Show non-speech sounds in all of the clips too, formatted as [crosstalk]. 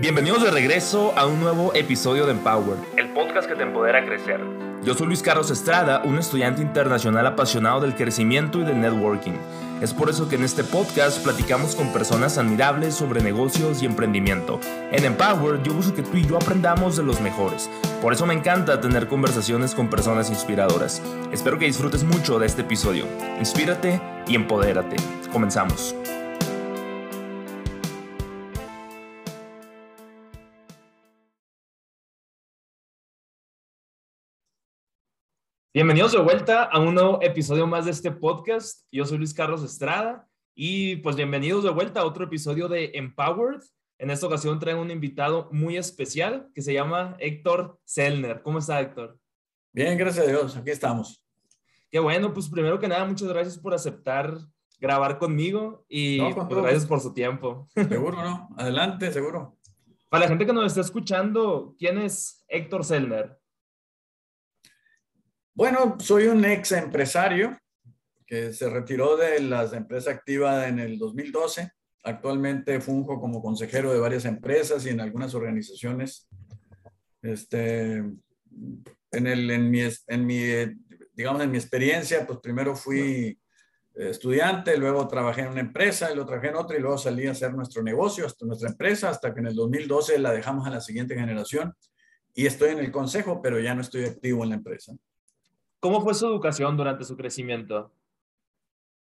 Bienvenidos de regreso a un nuevo episodio de Empower, el podcast que te empodera a crecer. Yo soy Luis Carlos Estrada, un estudiante internacional apasionado del crecimiento y del networking. Es por eso que en este podcast platicamos con personas admirables sobre negocios y emprendimiento. En Empower yo busco que tú y yo aprendamos de los mejores. Por eso me encanta tener conversaciones con personas inspiradoras. Espero que disfrutes mucho de este episodio. Inspírate y empodérate. Comenzamos. Bienvenidos de vuelta a un nuevo episodio más de este podcast. Yo soy Luis Carlos Estrada y pues bienvenidos de vuelta a otro episodio de Empowered. En esta ocasión traigo un invitado muy especial que se llama Héctor Selner. ¿Cómo está Héctor? Bien, gracias a Dios, aquí estamos. Qué bueno, pues primero que nada, muchas gracias por aceptar grabar conmigo y pues, gracias por su tiempo. [laughs] Seguro, ¿no? Adelante, seguro. Para la gente que nos está escuchando, ¿quién es Héctor Selner? Bueno, soy un ex empresario que se retiró de las empresas activas en el 2012. Actualmente funjo como consejero de varias empresas y en algunas organizaciones. Este, en, el, en, mi, en mi, digamos, en mi experiencia, pues primero fui estudiante, luego trabajé en una empresa, luego trabajé en otra y luego salí a hacer nuestro negocio, hasta nuestra empresa, hasta que en el 2012 la dejamos a la siguiente generación y estoy en el consejo, pero ya no estoy activo en la empresa. ¿Cómo fue su educación durante su crecimiento?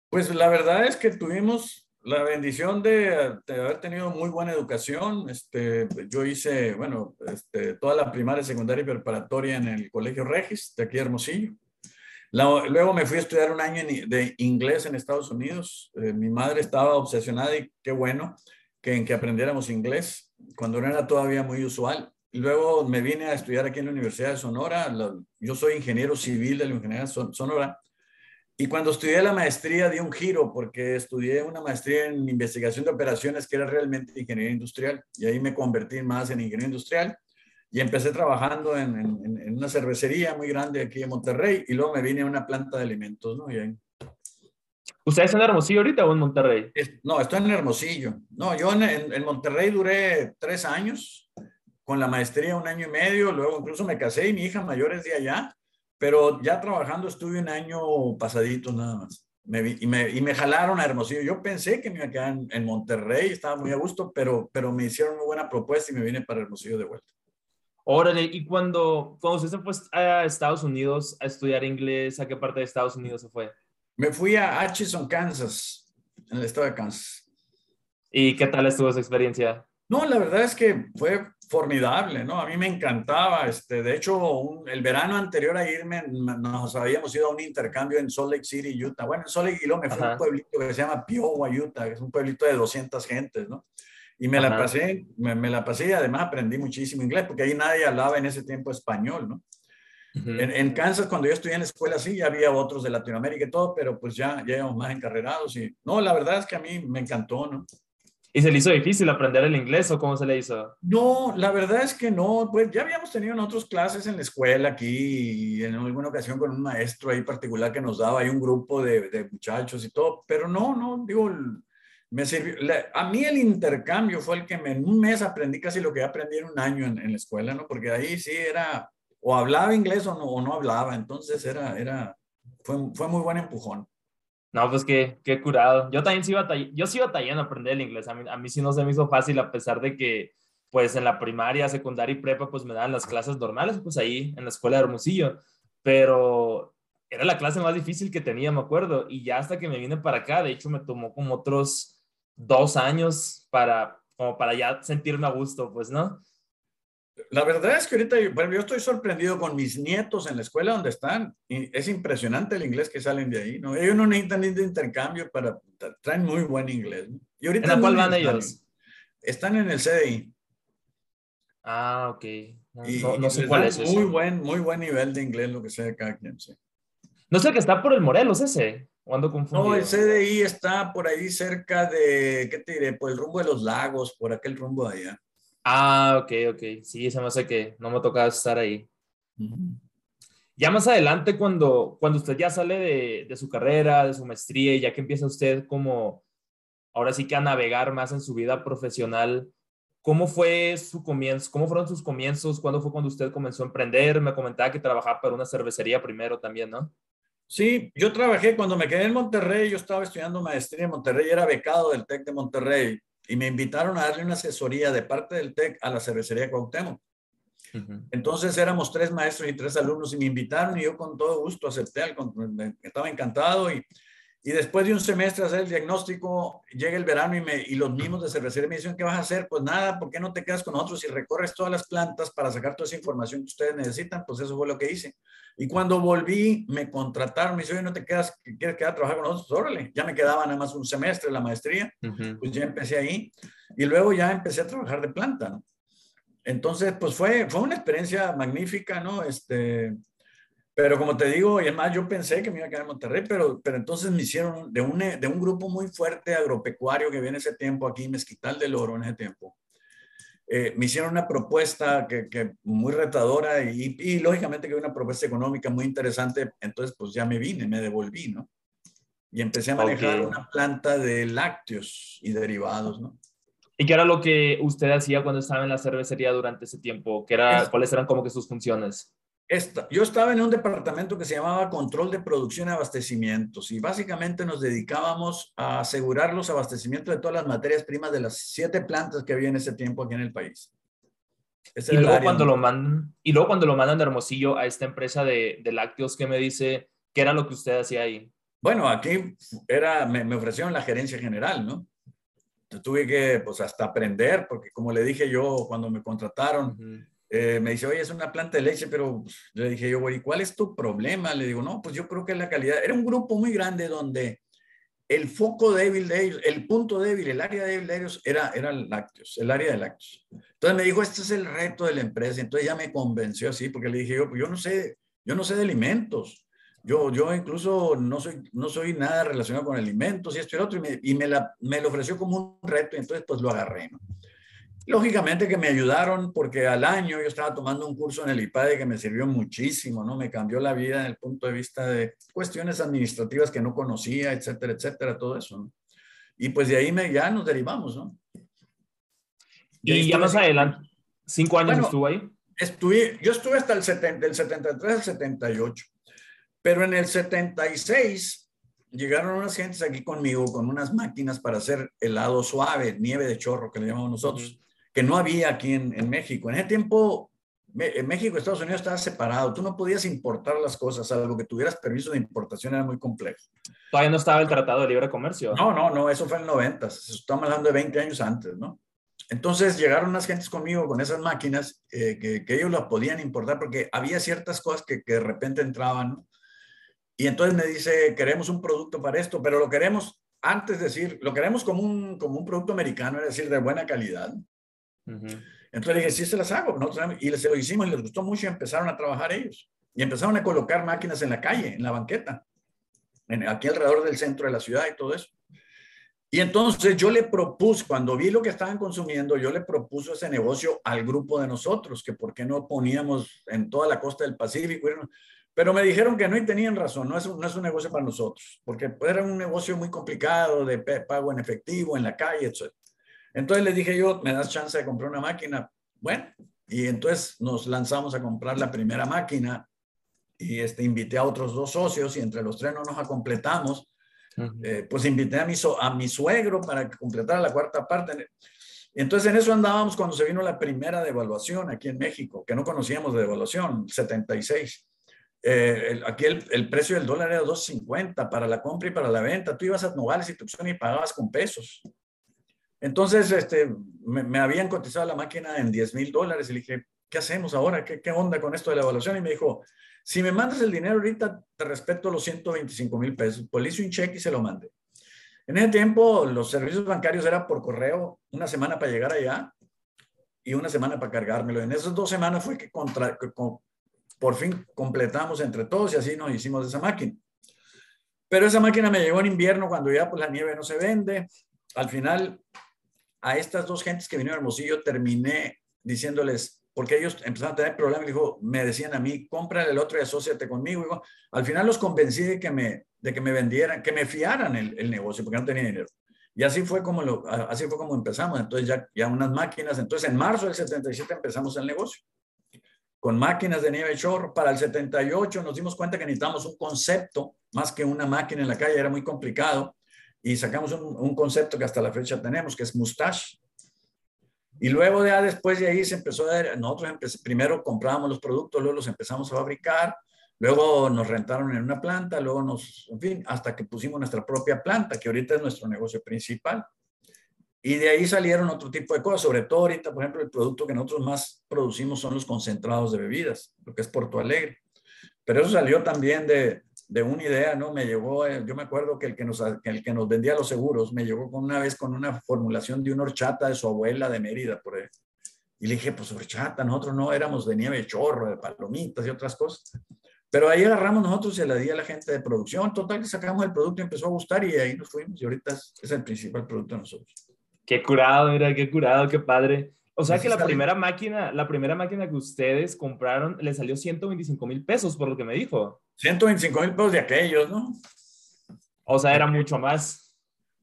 Pues la verdad es que tuvimos la bendición de, haber tenido muy buena educación. Este, yo hice, bueno, este, toda la primaria, secundaria y preparatoria en el Colegio Regis, de aquí de Hermosillo. luego me fui a estudiar un año de inglés en Estados Unidos. Eh, mi madre estaba obsesionada y qué bueno que en que aprendiéramos inglés, cuando no era todavía muy usual. Luego me vine a estudiar aquí en la Universidad de Sonora. Yo soy ingeniero civil de la Universidad de Sonora. Y cuando estudié la maestría di un giro porque estudié una maestría en investigación de operaciones que era realmente ingeniería industrial. Y ahí me convertí más en ingeniero industrial. Y empecé trabajando en, en, una cervecería muy grande aquí en Monterrey. Y luego me vine a una planta de alimentos, ¿no? Y ahí, ¿Usted está en Hermosillo ahorita o en Monterrey? no, estoy en Hermosillo. No, yo en, en, Monterrey duré tres años con la maestría un año y medio, luego incluso me casé y mi hija mayor es de allá, pero ya trabajando estuve un año pasadito nada más. y, me, jalaron a Hermosillo. Yo pensé que me iba a quedar en, Monterrey, estaba muy a gusto, pero, pero me hicieron una buena propuesta y me vine para Hermosillo de vuelta. Órale, y cuando, cuando usted se fue a Estados Unidos a estudiar inglés, ¿a qué parte de Estados Unidos se fue? Me fui a Atchison, Kansas, en el estado de Kansas. ¿Y qué tal estuvo esa experiencia? No, la verdad es que fue formidable, ¿no? A mí me encantaba. Este, de hecho, el verano anterior a irme, nos habíamos ido a un intercambio en Salt Lake City, Utah. Bueno, en Salt Lake y luego me fui a un pueblito que se llama Piowa, Utah, que es un pueblito de 200 gentes, ¿no? Y me la pasé, me, la pasé y además aprendí muchísimo inglés, porque ahí nadie hablaba en ese tiempo español, ¿no? en, en, Kansas, cuando yo estudié en la escuela, sí, ya había otros de Latinoamérica y todo, pero pues ya, ya íbamos más encarrerados y, no, la verdad es que a mí me encantó, ¿no? ¿Y se le hizo difícil aprender el inglés o cómo se le hizo? No, la verdad es que no. Pues ya habíamos tenido en otras clases en la escuela aquí y en alguna ocasión con un maestro ahí particular que nos daba ahí un grupo de, de muchachos y todo, pero no, no, digo, me sirvió. a mí el intercambio fue el que me, en un mes aprendí casi lo que aprendí en un año en, en la escuela, ¿no? Porque ahí sí era, o hablaba inglés o no, o no hablaba, entonces era, era, fue, fue muy buen empujón. No, pues qué, qué curado. Yo también sí iba yo sí batallando aprender el inglés. A mí, a mí sí no se me hizo fácil a pesar de que pues en la primaria, secundaria y prepa pues me daban las clases normales, pues ahí en la escuela de Hermosillo. Pero era la clase más difícil que tenía, me acuerdo. Y ya hasta que me vine para acá, de hecho me tomó como otros dos años para, como para ya sentirme a gusto, pues, ¿no? La verdad es que ahorita, bueno, yo estoy sorprendido con mis nietos en la escuela donde están. Y es impresionante el inglés que salen de ahí, ¿no? Ellos no necesitan de intercambio para, traen muy buen inglés. ¿no? Y ahorita ¿En cuál van ellos? Están en el CDI. Ah, ok. No, no, sé cuál es Muy buen, muy buen nivel de inglés, lo que sea cada quien, sí. No sé que está por el Morelos ese. No, el CDI está por ahí cerca de, ¿qué te diré? Por el rumbo de los lagos, por aquel rumbo de allá. Ah, ok, ok. Sí, se me hace que no me tocaba estar ahí. Ya más adelante, cuando, cuando usted ya sale de, de, su carrera, de su maestría, y ya que empieza usted como, ahora sí que a navegar más en su vida profesional, ¿Cómo fue su comienzo? ¿Cómo fueron sus comienzos? ¿Cuándo fue cuando usted comenzó a emprender? Me comentaba que trabajaba para una cervecería primero también, ¿no? Sí, yo trabajé cuando me quedé en Monterrey, yo estaba estudiando maestría en Monterrey, era becado del TEC de Monterrey y me invitaron a darle una asesoría de parte del TEC a la cervecería Cuauhtémoc. Entonces éramos tres maestros y tres alumnos y me invitaron y yo con todo gusto acepté, estaba encantado y y después de un semestre hacer el diagnóstico, llega el verano y, me, y los mismos de cervecería me dicen, ¿qué vas a hacer? Pues nada, ¿por qué no te quedas con nosotros y recorres todas las plantas para sacar toda esa información que ustedes necesitan? Pues eso fue lo que hice. Y cuando volví, me contrataron, me dijeron, oye, ¿no te quedas, quieres quedar a trabajar con nosotros? Órale, ya me quedaba nada más un semestre la maestría, pues ya empecé ahí. Y luego ya empecé a trabajar de planta, ¿no? Entonces, pues fue, fue una experiencia magnífica, ¿no? Este, pero como te digo, y además yo pensé que me iba a quedar en Monterrey, pero, pero entonces me hicieron de un, de un grupo muy fuerte agropecuario que viene ese tiempo aquí, Mezquital del Oro en ese tiempo. Eh, me hicieron una propuesta que, que muy retadora y, y, lógicamente que una propuesta económica muy interesante. Entonces, pues ya me vine, me devolví, ¿no? Y empecé a manejar una planta de lácteos y derivados, ¿no? ¿Y qué era lo que usted hacía cuando estaba en la cervecería durante ese tiempo? ¿Qué era, ¿Cuáles eran como que sus funciones? Yo estaba en un departamento que se llamaba Control de Producción y Abastecimientos y básicamente nos dedicábamos a asegurar los abastecimientos de todas las materias primas de las siete plantas que había en ese tiempo aquí en el país. y, luego cuando lo mandan, y luego cuando lo mandan de Hermosillo a esta empresa de, lácteos, ¿qué me dice? ¿Qué era lo que usted hacía ahí? Bueno, aquí era, me, ofrecieron la gerencia general, ¿no? tuve que, pues, hasta aprender, porque como le dije yo cuando me contrataron, eh, me dice, oye, es una planta de leche, pero pues, le dije yo, güey, ¿cuál es tu problema? Le digo, no, pues yo creo que es la calidad. Era un grupo muy grande donde el foco débil de ellos, el punto débil, el área débil de ellos era, era lácteos, el área de lácteos. Entonces me dijo, este es el reto de la empresa. Entonces ya me convenció así, porque le dije yo, pues yo no sé, yo no sé de alimentos. Yo, yo incluso no soy, no soy nada relacionado con alimentos y esto y lo otro, y me, y me, la, me lo ofreció como un reto, y entonces pues lo agarré, ¿no? Lógicamente que me ayudaron porque al año yo estaba tomando un curso en el IPADE que me sirvió muchísimo, ¿no? Me cambió la vida desde el punto de vista de cuestiones administrativas que no conocía, etcétera, etcétera, todo eso, ¿no? Y pues de ahí me, ya nos derivamos, ¿no? Y, ya más adelante, cinco años estuvo ahí. Estuve, yo estuve hasta el 70, del 73 al 78, pero en el 76 llegaron unas gentes aquí conmigo con unas máquinas para hacer helado suave, nieve de chorro, que le llamamos nosotros que no había aquí en, México. En ese tiempo, en México y Estados Unidos estaba separado. Tú no podías importar las cosas, algo que tuvieras permiso de importación era muy complejo. Todavía no estaba el Tratado de Libre Comercio. No, no, no, eso fue en el 90. Estamos hablando de 20 años antes, ¿no? Entonces llegaron unas gentes conmigo con esas máquinas eh, que, que, ellos las podían importar porque había ciertas cosas que, que de repente entraban, ¿no? Y entonces me dice, queremos un producto para esto, pero lo queremos, antes de decir, lo queremos como un, como un producto americano, es decir, de buena calidad. Entonces le dije, sí se las hago. y les hicimos y les gustó mucho y empezaron a trabajar ellos. Y empezaron a colocar máquinas en la calle, en la banqueta, en, aquí alrededor del centro de la ciudad y todo eso. Y entonces yo le propuse, cuando vi lo que estaban consumiendo, yo le propuse ese negocio al grupo de nosotros, que por qué no poníamos en toda la costa del Pacífico. Pero me dijeron que no y tenían razón, no es, no es un negocio para nosotros, porque era un negocio muy complicado de pago en efectivo, en la calle, etc. Entonces le dije yo, ¿me das chance de comprar una máquina? Bueno, y entonces nos lanzamos a comprar la primera máquina y este, invité a otros dos socios y entre los tres no nos completamos. Eh, pues invité a mi, a mi suegro para que completara la cuarta parte. Entonces en eso andábamos cuando se vino la primera devaluación aquí en México, que no conocíamos de devaluación, 76. Eh, aquí el, el, precio del dólar era 2.50 para la compra y para la venta. Tú ibas a Nogales y Tucson y pagabas con pesos. Entonces, este, me, habían cotizado la máquina en 10 mil dólares y le dije, ¿qué hacemos ahora? ¿Qué, ¿Qué, onda con esto de la evaluación? Y me dijo, si me mandas el dinero ahorita, te respeto los 125 mil pesos. Pues le hice un cheque y se lo mandé. En ese tiempo, los servicios bancarios eran por correo, una semana para llegar allá y una semana para cargármelo. En esas dos semanas fue que, contra, por fin completamos entre todos y así nos hicimos esa máquina. Pero esa máquina me llegó en invierno cuando ya pues la nieve no se vende. Al final a estas dos gentes que vinieron a Hermosillo terminé diciéndoles, porque ellos empezaron a tener problemas, dijo, me decían a mí, cómprale el otro y asóciate conmigo. al final los convencí de que me, de que me vendieran, que me fiaran el, negocio, porque no tenía dinero. Y así fue como, lo, así fue como empezamos. Entonces ya, ya unas máquinas. Entonces en marzo del 77 empezamos el negocio. Con máquinas de nieve chorro. Para el 78 nos dimos cuenta que necesitábamos un concepto más que una máquina en la calle. Era muy complicado. Y sacamos un, concepto que hasta la fecha tenemos, que es Mustache. Y luego ya después de ahí se empezó a nosotros primero comprábamos los productos, luego los empezamos a fabricar, luego nos rentaron en una planta, luego nos, en fin, hasta que pusimos nuestra propia planta, que ahorita es nuestro negocio principal. Y de ahí salieron otro tipo de cosas, sobre todo ahorita, por ejemplo, el producto que nosotros más producimos son los concentrados de bebidas, lo que es Porto Alegre. Pero eso salió también de, de una idea, ¿no? Me llegó, eh, yo me acuerdo que el que, nos, el que nos vendía los seguros me llegó con una vez con una formulación de una horchata de su abuela de Mérida, por ahí. Y le dije, pues horchata, nosotros no éramos de nieve chorro, de palomitas y otras cosas. Pero ahí agarramos nosotros y se la di a la gente de producción. Total, que sacamos el producto y empezó a gustar y ahí nos fuimos. Y ahorita es, es el principal producto de nosotros. Qué curado, mira, qué curado, qué padre. O sea que la primera máquina, la primera máquina que ustedes compraron le salió 125 mil pesos, por lo que me dijo. 125 mil pesos de aquellos, ¿no? O sea, era mucho más.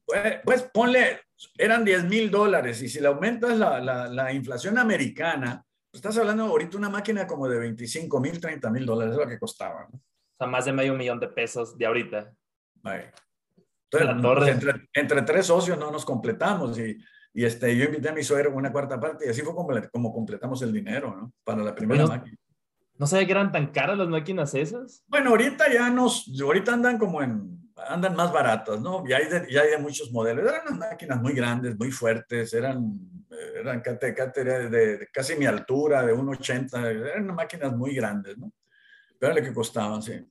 Pues, pues ponle, eran 10 mil dólares y si le aumentas la, la, la inflación americana, pues estás hablando ahorita una máquina como de 25 mil, 30 mil dólares, es lo que costaba. ¿no? O sea, más de medio millón de pesos de ahorita. Entonces, pues, entre, entre, tres socios no nos completamos y, y este, yo invité a mi suegro una cuarta parte y así fue como, como completamos el dinero, ¿no? Para la primera bueno, máquina. ¿No sabía que eran tan caras las máquinas esas? Bueno, ahorita ya nos, ahorita andan como en, andan más baratas, ¿no? Ya hay de, ya hay de muchos modelos. Eran unas máquinas muy grandes, muy fuertes, eran, eran de, de, de casi mi altura, de 1,80, eran máquinas muy grandes, ¿no? Pero lo que costaban, sí.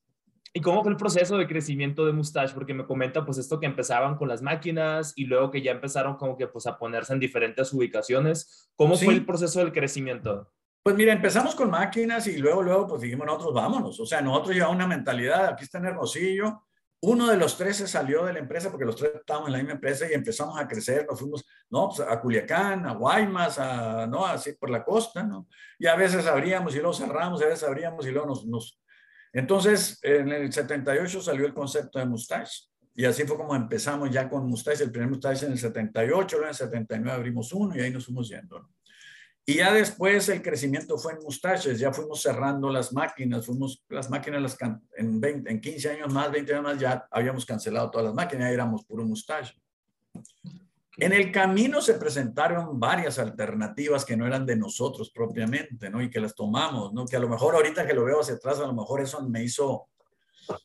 ¿Y cómo fue el proceso de crecimiento de Mustache? Porque me comenta pues esto que empezaban con las máquinas y luego que ya empezaron como que pues a ponerse en diferentes ubicaciones. ¿Cómo sí. fue el proceso del crecimiento? Pues mira, empezamos con máquinas y luego, luego, pues dijimos nosotros, vámonos. O sea, nosotros llevamos una mentalidad, aquí está en Hermosillo. Uno de los tres se salió de la empresa porque los tres estábamos en la misma empresa y empezamos a crecer. Nos fuimos, no, pues a Culiacán, a Guaymas, a, no, así por la costa, ¿no? Y a veces abríamos y luego cerramos, a veces abríamos y luego nos, nos... Entonces, en el 78 salió el concepto de Mustache. Y así fue como empezamos ya con Mustache, el primer Mustache en el 78, luego en el 79 abrimos uno y ahí nos fuimos yendo. ¿no? Y ya después el crecimiento fue en mustaches, ya fuimos cerrando las máquinas, fuimos las máquinas las en, 20, en 15 años más, 20 años más, ya habíamos cancelado todas las máquinas, ya éramos puro mustache. En el camino se presentaron varias alternativas que no eran de nosotros propiamente, ¿no? Y que las tomamos, ¿no? Que a lo mejor ahorita que lo veo hacia atrás, a lo mejor eso me hizo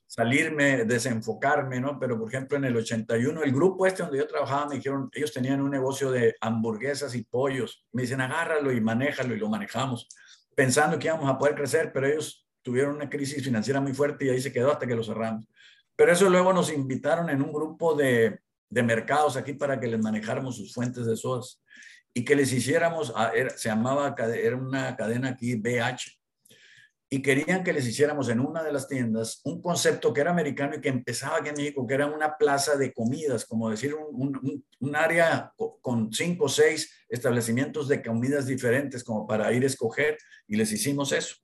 salirme, desenfocarme, ¿no? Pero por ejemplo en el 81, el grupo este donde yo trabajaba me dijeron, ellos tenían un negocio de hamburguesas y pollos. Me dicen, agárralo y manéjalo y lo manejamos, pensando que íbamos a poder crecer, pero ellos tuvieron una crisis financiera muy fuerte y ahí se quedó hasta que lo cerramos. Pero eso luego nos invitaron en un grupo de, de mercados aquí para que les manejáramos sus fuentes de sodas y que les hiciéramos, ah, se llamaba, era una cadena aquí BH, y querían que les hiciéramos en una de las tiendas un concepto que era americano y que empezaba aquí en México, que era una plaza de comidas, como decir un, un, un área con cinco o seis establecimientos de comidas diferentes como para ir a escoger y les hicimos eso.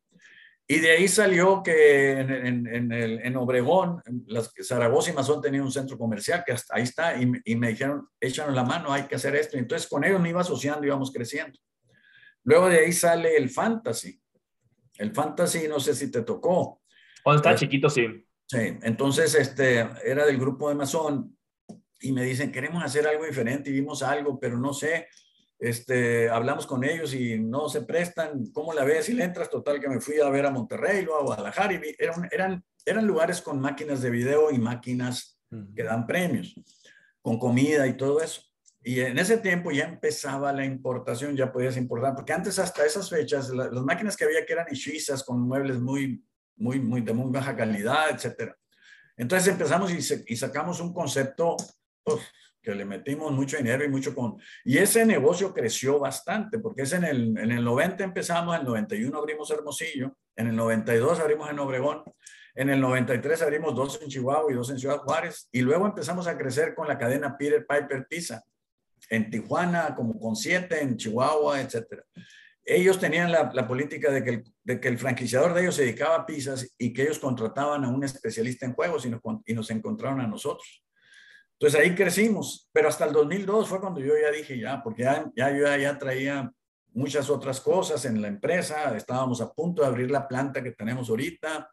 Y de ahí salió que en, en, en, el, en Obregón, las, Zaragoza y Mazón tenían un centro comercial que hasta ahí está y, y me dijeron, échanos la mano, hay que hacer esto. Entonces con ellos me iba asociando íbamos creciendo. Luego de ahí sale el fantasy, el fantasy, no sé si te tocó. Cuando estaba chiquito, sí. Sí, entonces este, era del grupo de Amazon y me dicen, queremos hacer algo diferente y vimos algo, pero no sé, este, hablamos con ellos y no se prestan, ¿cómo la ves? Y le entras, total, que me fui a ver a Monterrey, luego a Guadalajara y eran, eran, eran lugares con máquinas de video y máquinas que dan premios, con comida y todo eso. Y en ese tiempo ya empezaba la importación, ya podías importar, porque antes hasta esas fechas, la, las máquinas que había que eran hechizas con muebles muy, muy, muy de muy baja calidad, etcétera. Entonces empezamos y, se, y sacamos un concepto pues, que le metimos mucho dinero y mucho con... Y ese negocio creció bastante, porque es en el, en el 90 empezamos, en el 91 abrimos Hermosillo, en el 92 abrimos en Obregón, en el 93 abrimos dos en Chihuahua y dos en Ciudad Juárez, y luego empezamos a crecer con la cadena Peter Piper Pizza en Tijuana, como con siete, en Chihuahua, etcétera. Ellos tenían la, la política de que, el, de que, el, franquiciador de ellos se dedicaba a pizzas y que ellos contrataban a un especialista en juegos y nos, y nos encontraron a nosotros. Entonces ahí crecimos, pero hasta el 2002 fue cuando yo ya dije ya, porque ya, ya yo ya, traía muchas otras cosas en la empresa, estábamos a punto de abrir la planta que tenemos ahorita.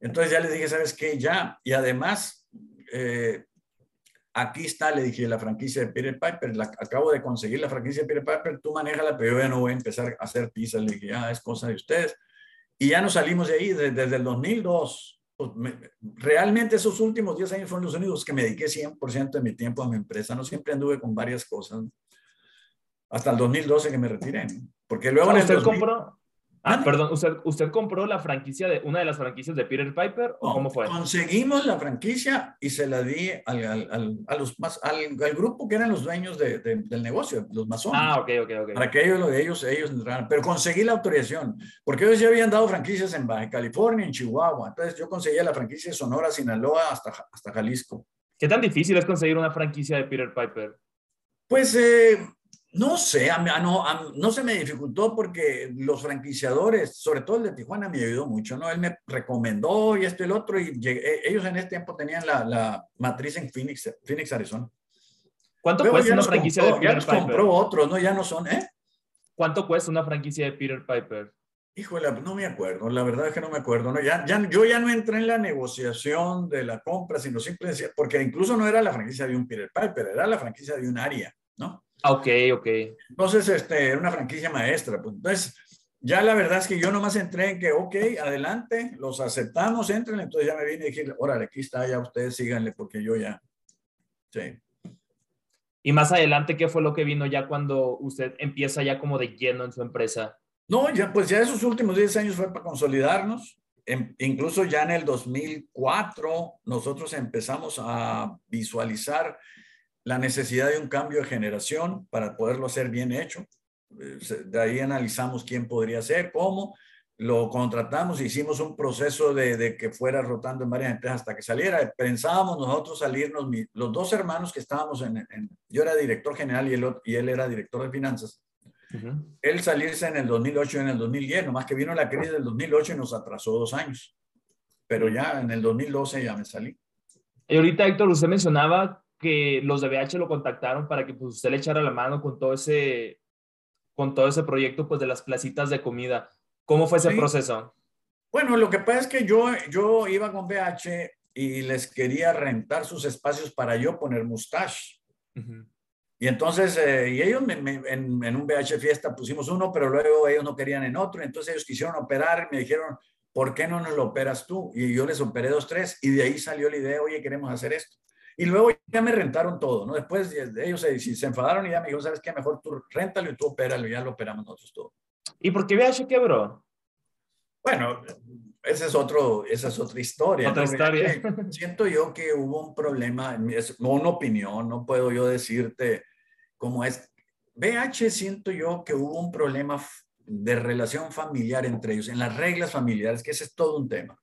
Entonces ya les dije, ¿sabes qué? Ya. Y además, eh, aquí está, le dije, la franquicia de Peter Piper, la, acabo de conseguir la franquicia de Peter Piper, tú manéjala, pero yo ya no voy a empezar a hacer pizza. Le dije, ya es cosa de ustedes. Y ya nos salimos de ahí desde, el 2002. Pues realmente esos últimos 10 años fueron los únicos que me dediqué 100% de mi tiempo a mi empresa. No siempre anduve con varias cosas. Hasta el 2012 que me retiré. Porque luego... en el compró, Ah, perdón, ¿usted, ¿usted compró la franquicia de una de las franquicias de Peter Piper o cómo fue? Conseguimos la franquicia y se la di al, al, a los más, al, grupo que eran los dueños de, del negocio, los masones. Ah, ok, ok, ok. Para que ellos, ellos, ellos entraran. Pero conseguí la autorización, porque ellos ya habían dado franquicias en Baja California, en Chihuahua. Entonces yo conseguía la franquicia de Sonora, Sinaloa, hasta, hasta Jalisco. ¿Qué tan difícil es conseguir una franquicia de Peter Piper? Pues eh, no sé, a, no, no se me dificultó porque los franquiciadores, sobre todo el de Tijuana, me ayudó mucho, ¿no? Él me recomendó y esto y el otro, y e, ellos en ese tiempo tenían la, la matriz en Phoenix, Phoenix, Arizona. ¿Cuánto cuesta una franquicia de Peter Piper? Ya compró otros, ¿no? Ya no son, ¿eh? ¿Cuánto cuesta una franquicia de Peter Piper? Híjole, no me acuerdo, la verdad es que no me acuerdo, ¿no? Ya, ya, yo ya no entré en la negociación de la compra, sino simplemente, porque incluso no era la franquicia de un Peter Piper, era la franquicia de un área, ¿no? Ah, ok, ok. Entonces, este, era una franquicia maestra. Pues, entonces, ya la verdad es que yo nomás entré en que, ok, adelante, los aceptamos, entren. Entonces ya me vine y dije, órale, aquí está, ya ustedes síganle, porque yo ya. Sí. Y más adelante, ¿qué fue lo que vino ya cuando usted empieza ya como de lleno en su empresa? No, ya pues ya esos últimos 10 años fue para consolidarnos. incluso ya en el 2004 nosotros empezamos a visualizar la necesidad de un cambio de generación para poderlo hacer bien hecho. Eh, de ahí analizamos quién podría ser, cómo, lo contratamos, hicimos un proceso de, que fuera rotando en varias empresas hasta que saliera. Pensábamos nosotros salirnos, los dos hermanos que estábamos en, yo era director general y él, y él era director de finanzas. Él salirse en el 2008 y en el 2010, nomás que vino la crisis del 2008 y nos atrasó dos años. Pero ya en el 2012 ya me salí. Y ahorita, Héctor, usted mencionaba que los de BH lo contactaron para que pues, usted le echara la mano con todo ese, con todo ese proyecto pues, de las placitas de comida. ¿Cómo fue ese proceso? Bueno, lo que pasa es que yo, yo iba con BH y les quería rentar sus espacios para yo poner mustache. Y entonces, eh, y ellos en, en, un BH fiesta pusimos uno, pero luego ellos no querían en otro. Entonces ellos quisieron operar y me dijeron, ¿por qué no nos lo operas tú? Y yo les operé dos, tres. Y de ahí salió la idea, oye, queremos hacer esto. Y luego ya me rentaron todo, ¿no? Después de ellos se, se enfadaron y ya me dijo, ¿sabes qué? Mejor tú réntalo y tú opéralo, y ya lo operamos nosotros todo. ¿Y por qué VH quebró? Bueno, esa es, otro, esa es otra historia. Otra historia. Siento yo que hubo un problema, es una opinión, no puedo yo decirte cómo es. BH siento yo que hubo un problema de relación familiar entre ellos, en las reglas familiares, que ese es todo un tema.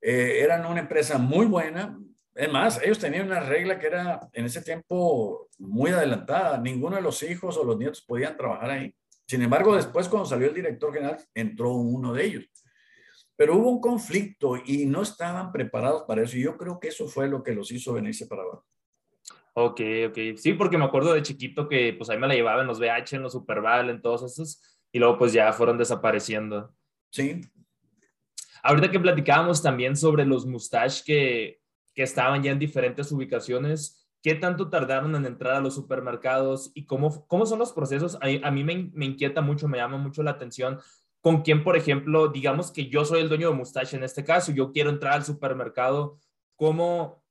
Eh, eran una empresa muy buena, es más, ellos tenían una regla que era en ese tiempo muy adelantada. Ninguno de los hijos o los nietos podían trabajar ahí. Sin embargo, después cuando salió el director general, entró uno de ellos. Pero hubo un conflicto y no estaban preparados para eso. Y yo creo que eso fue lo que los hizo venirse para abajo. Ok, ok. Sí, porque me acuerdo de chiquito que pues ahí me la llevaba en los VH, en los Superval, en todos esos. Y luego pues ya fueron desapareciendo. Sí. Ahorita que platicábamos también sobre los mustache que que estaban ya en diferentes ubicaciones. ¿Qué tanto tardaron en entrar a los supermercados y cómo, cómo son los procesos? A, mí me, me, inquieta mucho, me llama mucho la atención con quién, por ejemplo, digamos que yo soy el dueño de Mustache en este caso, yo quiero entrar al supermercado, ¿cómo,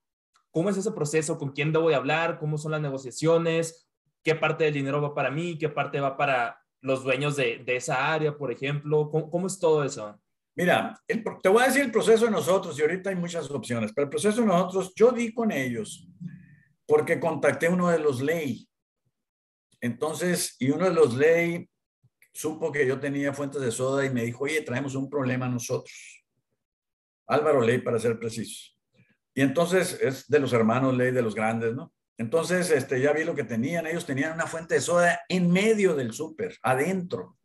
cómo es ese proceso? ¿Con quién debo hablar? ¿Cómo son las negociaciones? ¿Qué parte del dinero va para mí? ¿Qué parte va para los dueños de, de esa área, por ejemplo? ¿Cómo, ¿Cómo, es todo eso? Mira, te voy a decir el proceso de nosotros y ahorita hay muchas opciones, pero el proceso de nosotros, yo di con ellos porque contacté uno de los ley. Entonces, y uno de los ley supo que yo tenía fuentes de soda y me dijo, oye, traemos un problema nosotros. Álvaro Ley, para ser precisos. Y entonces es de los hermanos Ley, de los grandes, ¿no? Entonces, este, ya vi lo que tenían. Ellos tenían una fuente de soda en medio del súper, adentro.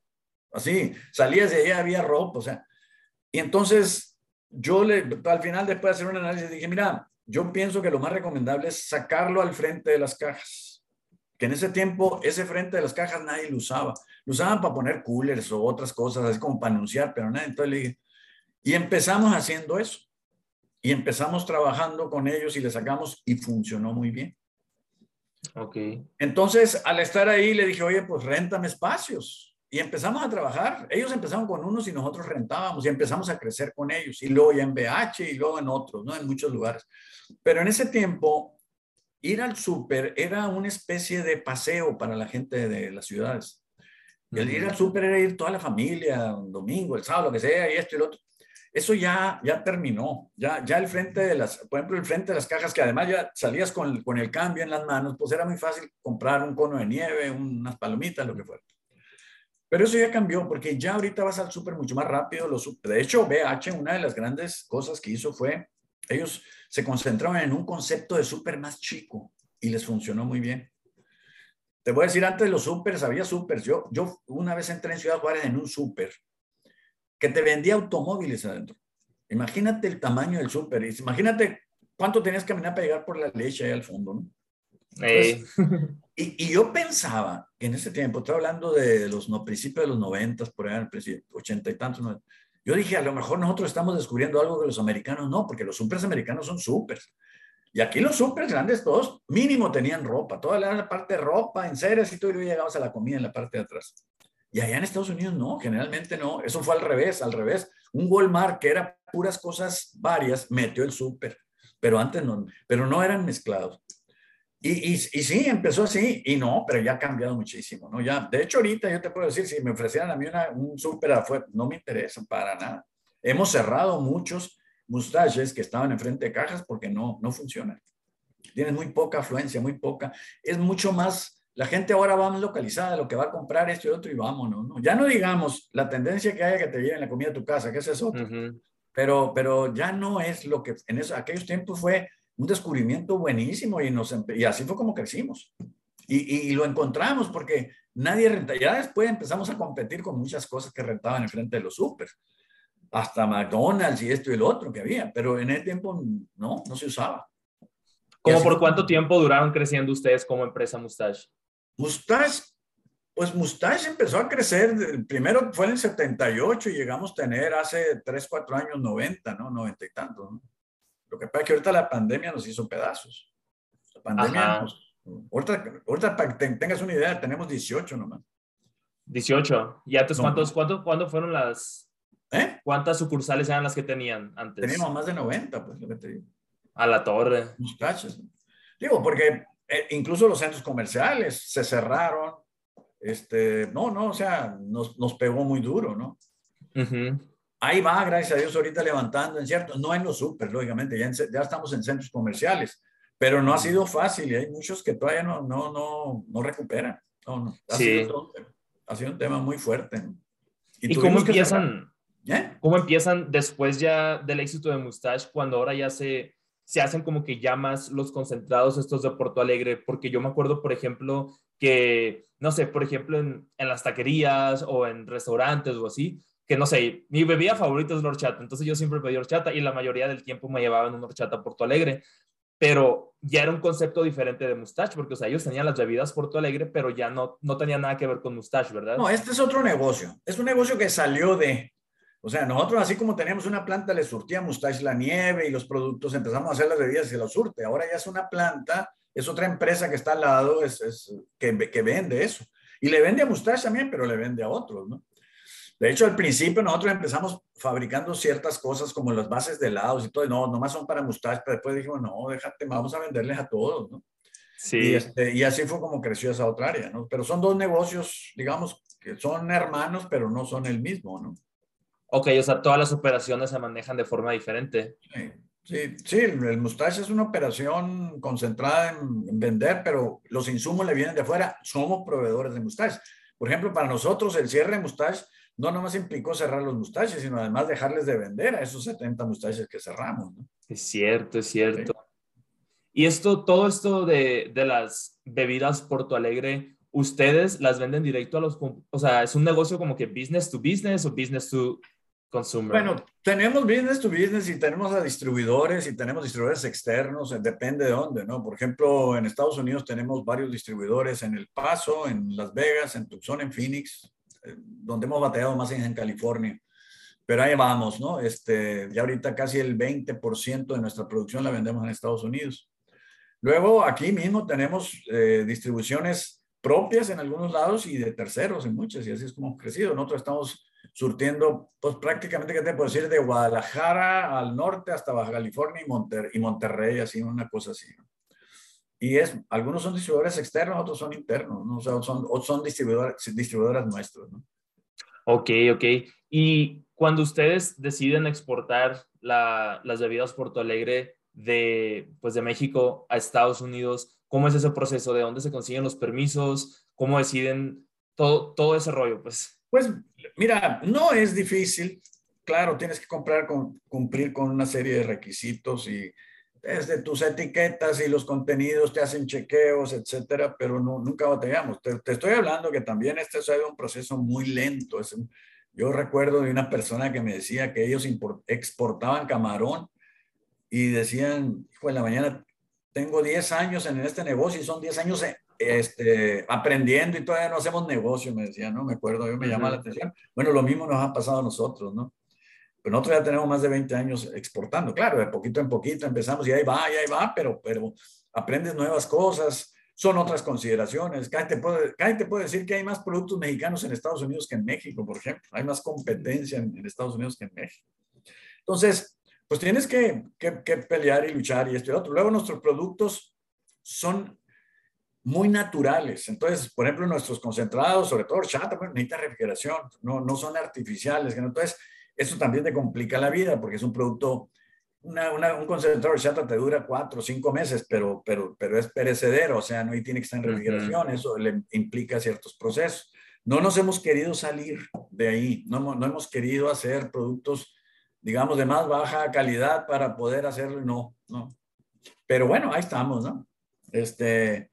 Así, salías de ahí, había ropa, o sea, y entonces yo le, al final, después de hacer un análisis, dije, mira, yo pienso que lo más recomendable es sacarlo al frente de las cajas. Que en ese tiempo, ese frente de las cajas nadie lo usaba. Lo usaban para poner coolers o otras cosas, así como para anunciar, pero nada. Entonces le dije, y empezamos haciendo eso. Y empezamos trabajando con ellos y le sacamos y funcionó muy bien. Ok. Entonces, al estar ahí, le dije, oye, pues réntame espacios. Y empezamos a trabajar. Ellos empezaron con unos y nosotros rentábamos y empezamos a crecer con ellos. Y luego ya en BH y luego en otros, ¿no? En muchos lugares. Pero en ese tiempo, ir al súper era una especie de paseo para la gente de las ciudades. El ir al súper era ir toda la familia, un domingo, el sábado, lo que sea, y esto y lo otro. Eso ya, ya terminó. Ya, ya el frente de las, por ejemplo, el frente de las cajas, que además ya salías con, con el cambio en las manos, pues era muy fácil comprar un cono de nieve, unas palomitas, lo que fuera. Pero eso ya cambió, porque ya ahorita vas al súper mucho más rápido. Los, de hecho, BH, una de las grandes cosas que hizo fue, ellos se concentraban en un concepto de súper más chico y les funcionó muy bien. Te voy a decir, antes de los súperes, había súper. Yo, yo una vez entré en Ciudad Juárez en un súper que te vendía automóviles adentro. Imagínate el tamaño del súper. Imagínate cuánto tenías que caminar para llegar por la leche ahí al fondo, ¿no? Y, y, yo pensaba que en ese tiempo, estoy hablando de los no, principios de los noventas, por ahí, ochenta y tantos, yo dije, a lo mejor nosotros estamos descubriendo algo que los americanos no, porque los supers americanos son supers. Y aquí los supers grandes todos mínimo tenían ropa, toda la parte de ropa, en seres y todo, y llegabas a la comida en la parte de atrás. Y allá en Estados Unidos no, generalmente no. Eso fue al revés, al revés. Un Walmart que era puras cosas varias, metió el súper, pero antes no, pero no eran mezclados. Y, y, y, sí, empezó así, y no, pero ya ha cambiado muchísimo, ¿no? Ya, de hecho, ahorita yo te puedo decir, si me ofrecieran a mí una, un súper afuera, no me interesa para nada. Hemos cerrado muchos mustaches que estaban enfrente de cajas porque no, no funcionan. Tienes muy poca afluencia, muy poca. Es mucho más la gente ahora va más localizada, lo que va a comprar esto y otro y vámonos, ¿no? Ya no digamos la tendencia que haya que te lleven la comida a tu casa, que ese es otro. pero, pero ya no es lo que en esos, aquellos tiempos fue un descubrimiento buenísimo y, nos, y así fue como crecimos. Y, y, lo encontramos porque nadie renta. Ya después empezamos a competir con muchas cosas que rentaban en frente de los súper. Hasta McDonald's y esto y el otro que había. Pero en ese tiempo no, no se usaba. ¿Cómo por cuánto tiempo duraron creciendo ustedes como empresa Mustache? Mustache, pues Mustache empezó a crecer, primero fue en el 78 y llegamos a tener hace 3, 4 años 90, ¿no? 90 y tanto, ¿no? Lo que pasa es que ahorita la pandemia nos hizo pedazos. La pandemia, ahorita, ahorita, para que tengas una idea, tenemos 18 nomás. 18. ¿Y antes cuántos, cuánto, cuándo fueron las... ¿Eh? ¿Cuántas sucursales eran las que tenían antes? Teníamos más de 90, pues, lo que te digo. A la torre. Mustaches. Digo, porque eh, incluso los centros comerciales se cerraron. Este, no, no, o sea, nos, nos pegó muy duro, ¿no? Ahí va, gracias a Dios, ahorita levantando, en cierto, no en los super, lógicamente, ya, ya, estamos en centros comerciales, pero no ha sido fácil y hay muchos que todavía no, no, no, no recuperan. No, no. Ha, sí. sido ha, sido un tema muy fuerte. ¿Y, cómo empiezan? ¿Eh? ¿Cómo empiezan después ya del éxito de Mustache cuando ahora ya se se hacen como que ya más los concentrados estos de Porto Alegre, porque yo me acuerdo, por ejemplo, que, no sé, por ejemplo, en, en las taquerías o en restaurantes o así, que no sé, mi bebida favorita es la horchata, entonces yo siempre pedí horchata y la mayoría del tiempo me llevaban una horchata Porto Alegre, pero ya era un concepto diferente de Mustache, porque, o sea, ellos tenían las bebidas Porto Alegre, pero ya no, no tenía nada que ver con Mustache, ¿verdad? No, este es otro negocio, es un negocio que salió de, o sea, nosotros así como teníamos una planta, le surtíamos Mustache la nieve y los productos, empezamos a hacer las bebidas y se los surte. Ahora ya es una planta, es otra empresa que está al lado, es, es que, que, vende eso. Y le vende a Mustache también, pero le vende a otros, ¿no? De hecho, al principio nosotros empezamos fabricando ciertas cosas como las bases de helados y todo, no, nomás son para Mustache, pero después dijimos, no, déjate, vamos a venderles a todos, ¿no? Sí. Y, este, y así fue como creció esa otra área, ¿no? Pero son dos negocios, digamos, que son hermanos, pero no son el mismo, ¿no? Ok, o sea, todas las operaciones se manejan de forma diferente. Sí, sí, el mustache es una operación concentrada en, vender, pero los insumos le vienen de afuera. Somos proveedores de mustache. Por ejemplo, para nosotros el cierre de mustache no nomás implicó cerrar los mustaches, sino además dejarles de vender a esos 70 mustaches que cerramos. ¿no? Es cierto, es cierto. Y esto, todo esto de, de las bebidas Porto Alegre, ustedes las venden directo a los, o sea, es un negocio como que business to business o business to consumer? Bueno, tenemos business to business y tenemos a distribuidores y tenemos distribuidores externos, eh, depende de dónde, ¿no? Por ejemplo, en Estados Unidos tenemos varios distribuidores en El Paso, en Las Vegas, en Tucson, en Phoenix, donde hemos bateado más en California. Pero ahí vamos, ¿no? Este, ya ahorita casi el 20% de nuestra producción la vendemos en Estados Unidos. Luego, aquí mismo tenemos eh, distribuciones propias en algunos lados y de terceros en muchas, y así es como hemos crecido. Nosotros estamos surtiendo, pues prácticamente, ¿qué te puedo decir? De Guadalajara al norte hasta Baja California y, y Monterrey, así, una cosa así. Y es, algunos son distribuidores externos, otros son internos, ¿no? o sea, son, son distribuidores, distribuidoras nuestras. ¿no? Ok, ok. Y cuando ustedes deciden exportar la, las bebidas Porto Alegre de, pues de México a Estados Unidos, ¿cómo es ese proceso? ¿De dónde se consiguen los permisos? ¿Cómo deciden todo, todo ese rollo? Pues pues mira, no es difícil. Claro, tienes que comprar con, cumplir con una serie de requisitos y desde tus etiquetas y los contenidos te hacen chequeos, etcétera, pero no, nunca batallamos. Te, estoy hablando que también este es un proceso muy lento. Es yo recuerdo de una persona que me decía que ellos exportaban camarón y decían, hijo, en la mañana tengo 10 años en este negocio y son 10 años este, aprendiendo y todavía no hacemos negocio, me decía, ¿no? Me acuerdo, yo me llama la atención. Bueno, lo mismo nos ha pasado a nosotros, ¿no? Pero nosotros ya tenemos más de 20 años exportando, claro, de poquito en poquito empezamos y ahí va, y ahí va, pero, pero aprendes nuevas cosas, son otras consideraciones. Cada te, puede, te puede decir que hay más productos mexicanos en Estados Unidos que en México, por ejemplo. Hay más competencia en, Estados Unidos que en México. Entonces, pues tienes que, que, que, pelear y luchar y esto y otro. Luego nuestros productos son muy naturales. Entonces, por ejemplo, nuestros concentrados, sobre todo chata, pues, necesita refrigeración, no, no son artificiales. Entonces, eso también te complica la vida porque es un producto, una, un concentrado de chata te dura cuatro o cinco meses, pero, pero, pero es perecedero, o sea, no tiene que estar en refrigeración, eso le implica ciertos procesos. No nos hemos querido salir de ahí, no, no hemos querido hacer productos, digamos, de más baja calidad para poder hacerlo, no, no. Pero bueno, ahí estamos, ¿no? Este,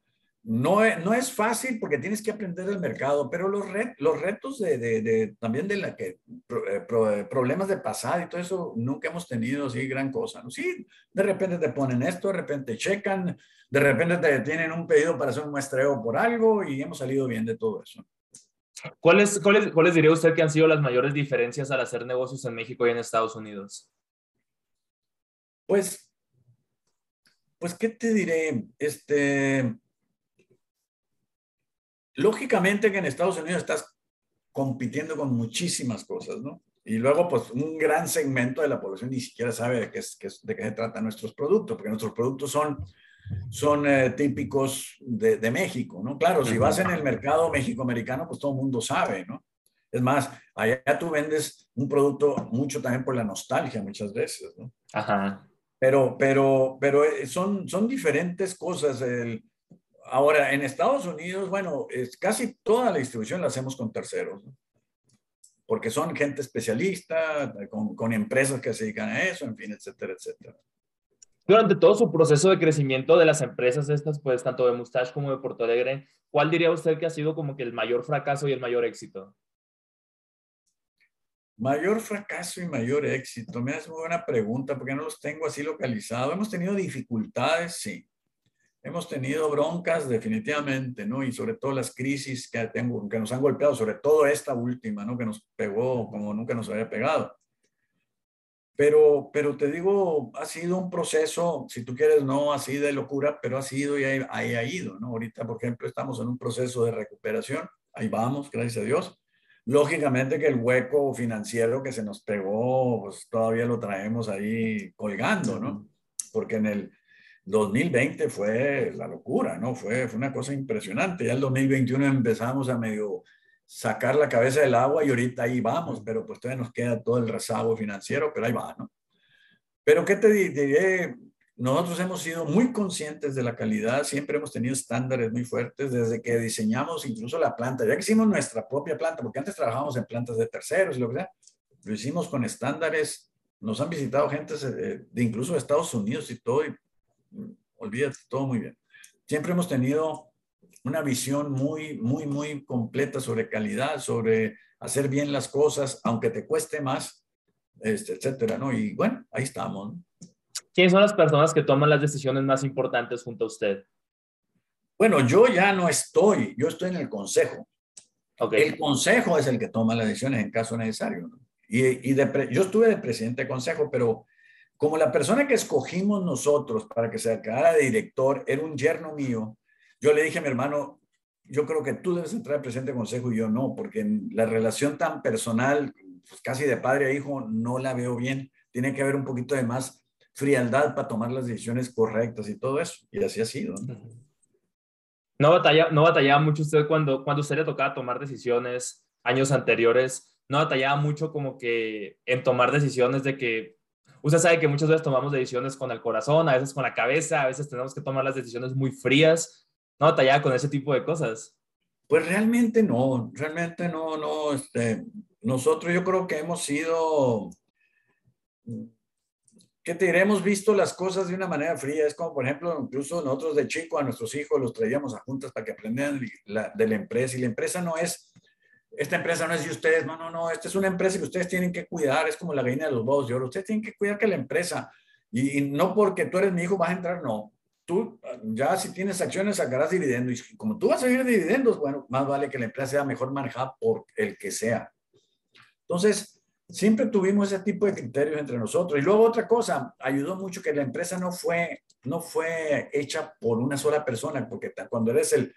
no es, no es fácil porque tienes que aprender el mercado, pero los, los retos de, de, también de la que eh, eh, problemas de pasado y todo eso nunca hemos tenido así gran cosa. ¿no? Sí, de repente te ponen esto, de repente checan, de repente te tienen un pedido para hacer un muestreo por algo y hemos salido bien de todo eso. ¿Cuáles, cuáles, cuáles diría usted que han sido las mayores diferencias al hacer negocios en México y en Estados Unidos? Pues, pues, ¿qué te diré? Este, lógicamente que en Estados Unidos estás compitiendo con muchísimas cosas, ¿no? Y luego, pues, un gran segmento de la población ni siquiera sabe de qué, es, de qué se tratan nuestros productos, porque nuestros productos son, son eh, típicos de, de, México, ¿no? Claro, si vas en el mercado México-americano, pues todo el mundo sabe, ¿no? Es más, allá tú vendes un producto mucho también por la nostalgia muchas veces, ¿no? Ajá. Pero, pero, pero eh, son, son diferentes cosas. El, Ahora, en Estados Unidos, bueno, es, casi toda la distribución la hacemos con terceros, porque son gente especialista, con, empresas que se dedican a eso, en fin, etcétera, etcétera. Durante todo su proceso de crecimiento de las empresas estas, pues tanto de Mustache como de Porto Alegre, ¿cuál diría usted que ha sido como que el mayor fracaso y el mayor éxito? Mayor fracaso y mayor éxito. Me hace muy buena pregunta porque no los tengo así localizados. Hemos tenido dificultades, sí hemos tenido broncas definitivamente, ¿no? Y sobre todo las crisis que, tengo, que nos han golpeado, sobre todo esta última, ¿no? Que nos pegó como nunca nos había pegado. Pero, pero te digo, ha sido un proceso, si tú quieres, no así de locura, pero ha sido y ahí, ha ido, ¿no? Ahorita, por ejemplo, estamos en un proceso de recuperación, ahí vamos, gracias a Dios. Lógicamente que el hueco financiero que se nos pegó, pues todavía lo traemos ahí colgando, ¿no? Porque en el, 2020 fue la locura, ¿no? Fue, fue una cosa impresionante. Ya el 2021 empezamos a medio sacar la cabeza del agua y ahorita ahí vamos, pero pues todavía nos queda todo el rezago financiero, pero ahí va, ¿no? Pero ¿qué te diré? Nosotros hemos sido muy conscientes de la calidad, siempre hemos tenido estándares muy fuertes desde que diseñamos incluso la planta, ya que hicimos nuestra propia planta, porque antes trabajábamos en plantas de terceros y lo que sea, lo hicimos con estándares, nos han visitado gente de, de incluso Estados Unidos y todo, y olvídate, todo muy bien. Siempre hemos tenido una visión muy, muy, muy completa sobre calidad, sobre hacer bien las cosas, aunque te cueste más, este, etcétera, ¿no? Y bueno, ahí estamos. ¿Quiénes son las personas que toman las decisiones más importantes junto a usted? Bueno, yo ya no estoy, yo estoy en el consejo. Okay. El consejo es el que toma las decisiones en caso necesario. ¿no? Y, y de, yo estuve de presidente de consejo, pero como la persona que escogimos nosotros para que se quedara de director era un yerno mío, yo le dije a mi hermano, yo creo que tú debes entrar de presidente de consejo y yo no, porque la relación tan personal, pues casi de padre a hijo, no la veo bien. Tiene que haber un poquito de más frialdad para tomar las decisiones correctas y todo eso. Y así ha sido. ¿No, batalla, no batallaba mucho usted cuando, cuando usted le tocaba tomar decisiones años anteriores? ¿No batallaba mucho como que en tomar decisiones de que Usted sabe que muchas veces tomamos decisiones con el corazón, a veces con la cabeza, a veces tenemos que tomar las decisiones muy frías, ¿no? Batallaba con ese tipo de cosas. Pues realmente no, realmente no, no. Este, nosotros yo creo que hemos sido, ¿qué te diré? Hemos visto las cosas de una manera fría. Es como, por ejemplo, incluso nosotros de chico a nuestros hijos los traíamos a juntas para que aprendieran de la empresa. Y la empresa no es esta empresa no es de ustedes, no, no, no, esta es una empresa que ustedes tienen que cuidar, es como la gallina de los huevos de oro, ustedes tienen que cuidar que la empresa, y, no porque tú eres mi hijo vas a entrar, no, tú ya si tienes acciones sacarás dividendos, y como tú vas a vivir dividendos, bueno, más vale que la empresa sea mejor manejada por el que sea. Entonces, siempre tuvimos ese tipo de criterios entre nosotros. Y luego otra cosa, ayudó mucho que la empresa no fue, no fue hecha por una sola persona, porque cuando eres el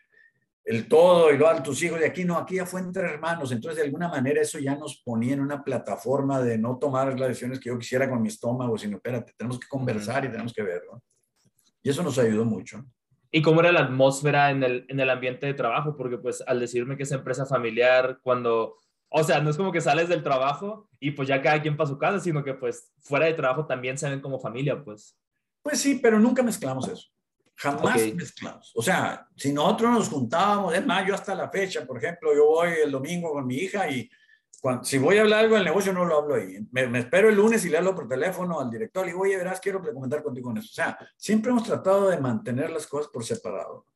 el todo y luego tus hijos de aquí, no, aquí ya fue entre hermanos, entonces de alguna manera eso ya nos ponía en una plataforma de no tomar las decisiones que yo quisiera con mi estómago, sino espérate, tenemos que conversar y tenemos que verlo. Y eso nos ayudó mucho. ¿Y cómo era la atmósfera en el, en el ambiente de trabajo? Porque pues al decirme que es empresa familiar, cuando, o sea, no es como que sales del trabajo y pues ya cada quien para su casa, sino que pues fuera de trabajo también se ven como familia, pues. Pues sí, pero nunca mezclamos eso. Jamás mezclamos. O sea, si nosotros nos juntábamos, es más, yo hasta la fecha, por ejemplo, yo voy el domingo con mi hija y cuando, si voy a hablar algo del negocio, no lo hablo ahí. Me, espero el lunes y le hablo por teléfono al director y digo, oye, verás, quiero comentar contigo en eso. O sea, siempre hemos tratado de mantener las cosas por separado.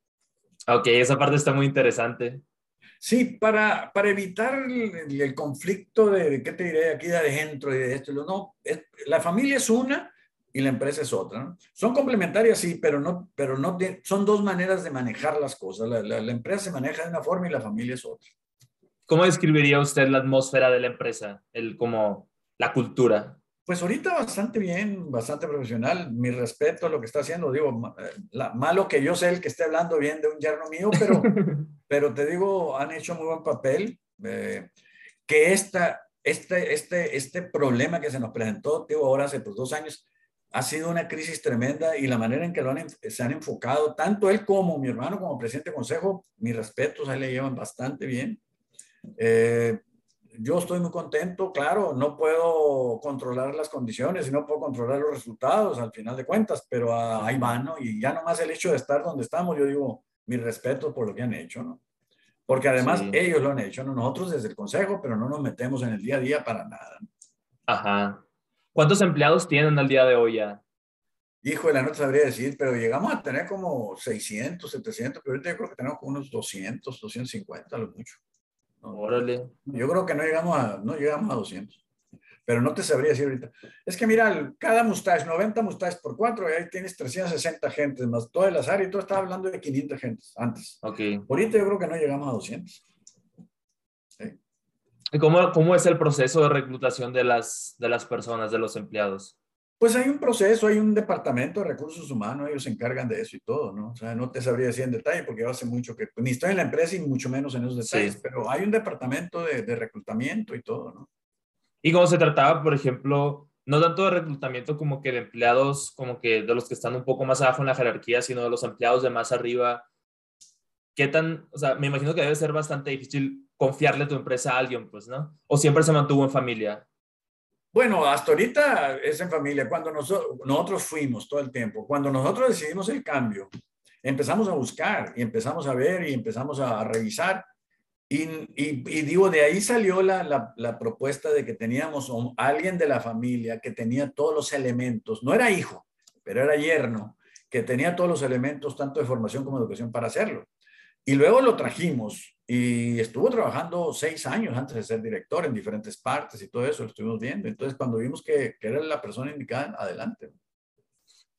Ok, esa parte está muy interesante. Sí, para, para evitar el, conflicto de, ¿qué te diré? Aquí de adentro y de esto. No, la familia es una y la empresa es otra. Son complementarias, sí, pero no, pero no son dos maneras de manejar las cosas. La, la, empresa se maneja de una forma y la familia es otra. ¿Cómo describiría usted la atmósfera de la empresa, el como la cultura? Pues ahorita bastante bien, bastante profesional. Mi respeto a lo que está haciendo. Digo, la, malo que yo sé el que esté hablando bien de un yerno mío, pero, [laughs] pero te digo, han hecho muy buen papel. Eh, que esta, este, este, este problema que se nos presentó, digo, ahora hace pues, dos años, ha sido una crisis tremenda y la manera en que lo han, se han enfocado, tanto él como mi hermano como presidente de consejo, mis respetos, ahí le llevan bastante bien. Eh, yo estoy muy contento, claro, no puedo controlar las condiciones y no puedo controlar los resultados al final de cuentas, pero ahí van, ¿no? Y ya nomás el hecho de estar donde estamos, yo digo, mi respeto por lo que han hecho, ¿no? Porque además ellos lo han hecho, ¿no? Nosotros desde el consejo, pero no nos metemos en el día a día para nada. Ajá. ¿Cuántos empleados tienen al día de hoy ya? Híjole, no te sabría decir, pero llegamos a tener como 600, 700, pero ahorita yo creo que tenemos como unos 200, 250 a lo mucho. Órale. Yo creo que no llegamos a, no llegamos a 200, pero no te sabría decir ahorita. Es que mira, cada mustache, 90 mustaches por 4, y ahí tienes 360 gentes, más todo el azar, y tú estabas hablando de 500 gentes antes. Ok. Ahorita yo creo que no llegamos a 200. ¿Y cómo, cómo es el proceso de reclutación de las, de las personas, de los empleados? Pues hay un proceso, hay un departamento de recursos humanos, ellos se encargan de eso y todo, ¿no? O sea, no te sabría decir en detalle porque hace mucho que ni estoy en la empresa y mucho menos en esos detalles, pero hay un departamento de, de, reclutamiento y todo, ¿no? Y cómo se trataba, por ejemplo, no tanto de reclutamiento como que de empleados, como que de los que están un poco más abajo en la jerarquía, sino de los empleados de más arriba. ¿Qué tan, o sea, me imagino que debe ser bastante difícil confiarle tu empresa a alguien, pues, ¿no? ¿O siempre se mantuvo en familia? Bueno, hasta ahorita es en familia. Cuando nosotros, fuimos todo el tiempo, cuando nosotros decidimos el cambio, empezamos a buscar y empezamos a ver y empezamos a, revisar. Y, y, digo, de ahí salió la, la, la, propuesta de que teníamos a alguien de la familia que tenía todos los elementos, no era hijo, pero era yerno, que tenía todos los elementos, tanto de formación como de educación, para hacerlo. Y luego lo trajimos y estuvo trabajando seis años antes de ser director en diferentes partes y todo eso, lo estuvimos viendo. Entonces, cuando vimos que, que era la persona indicada, adelante.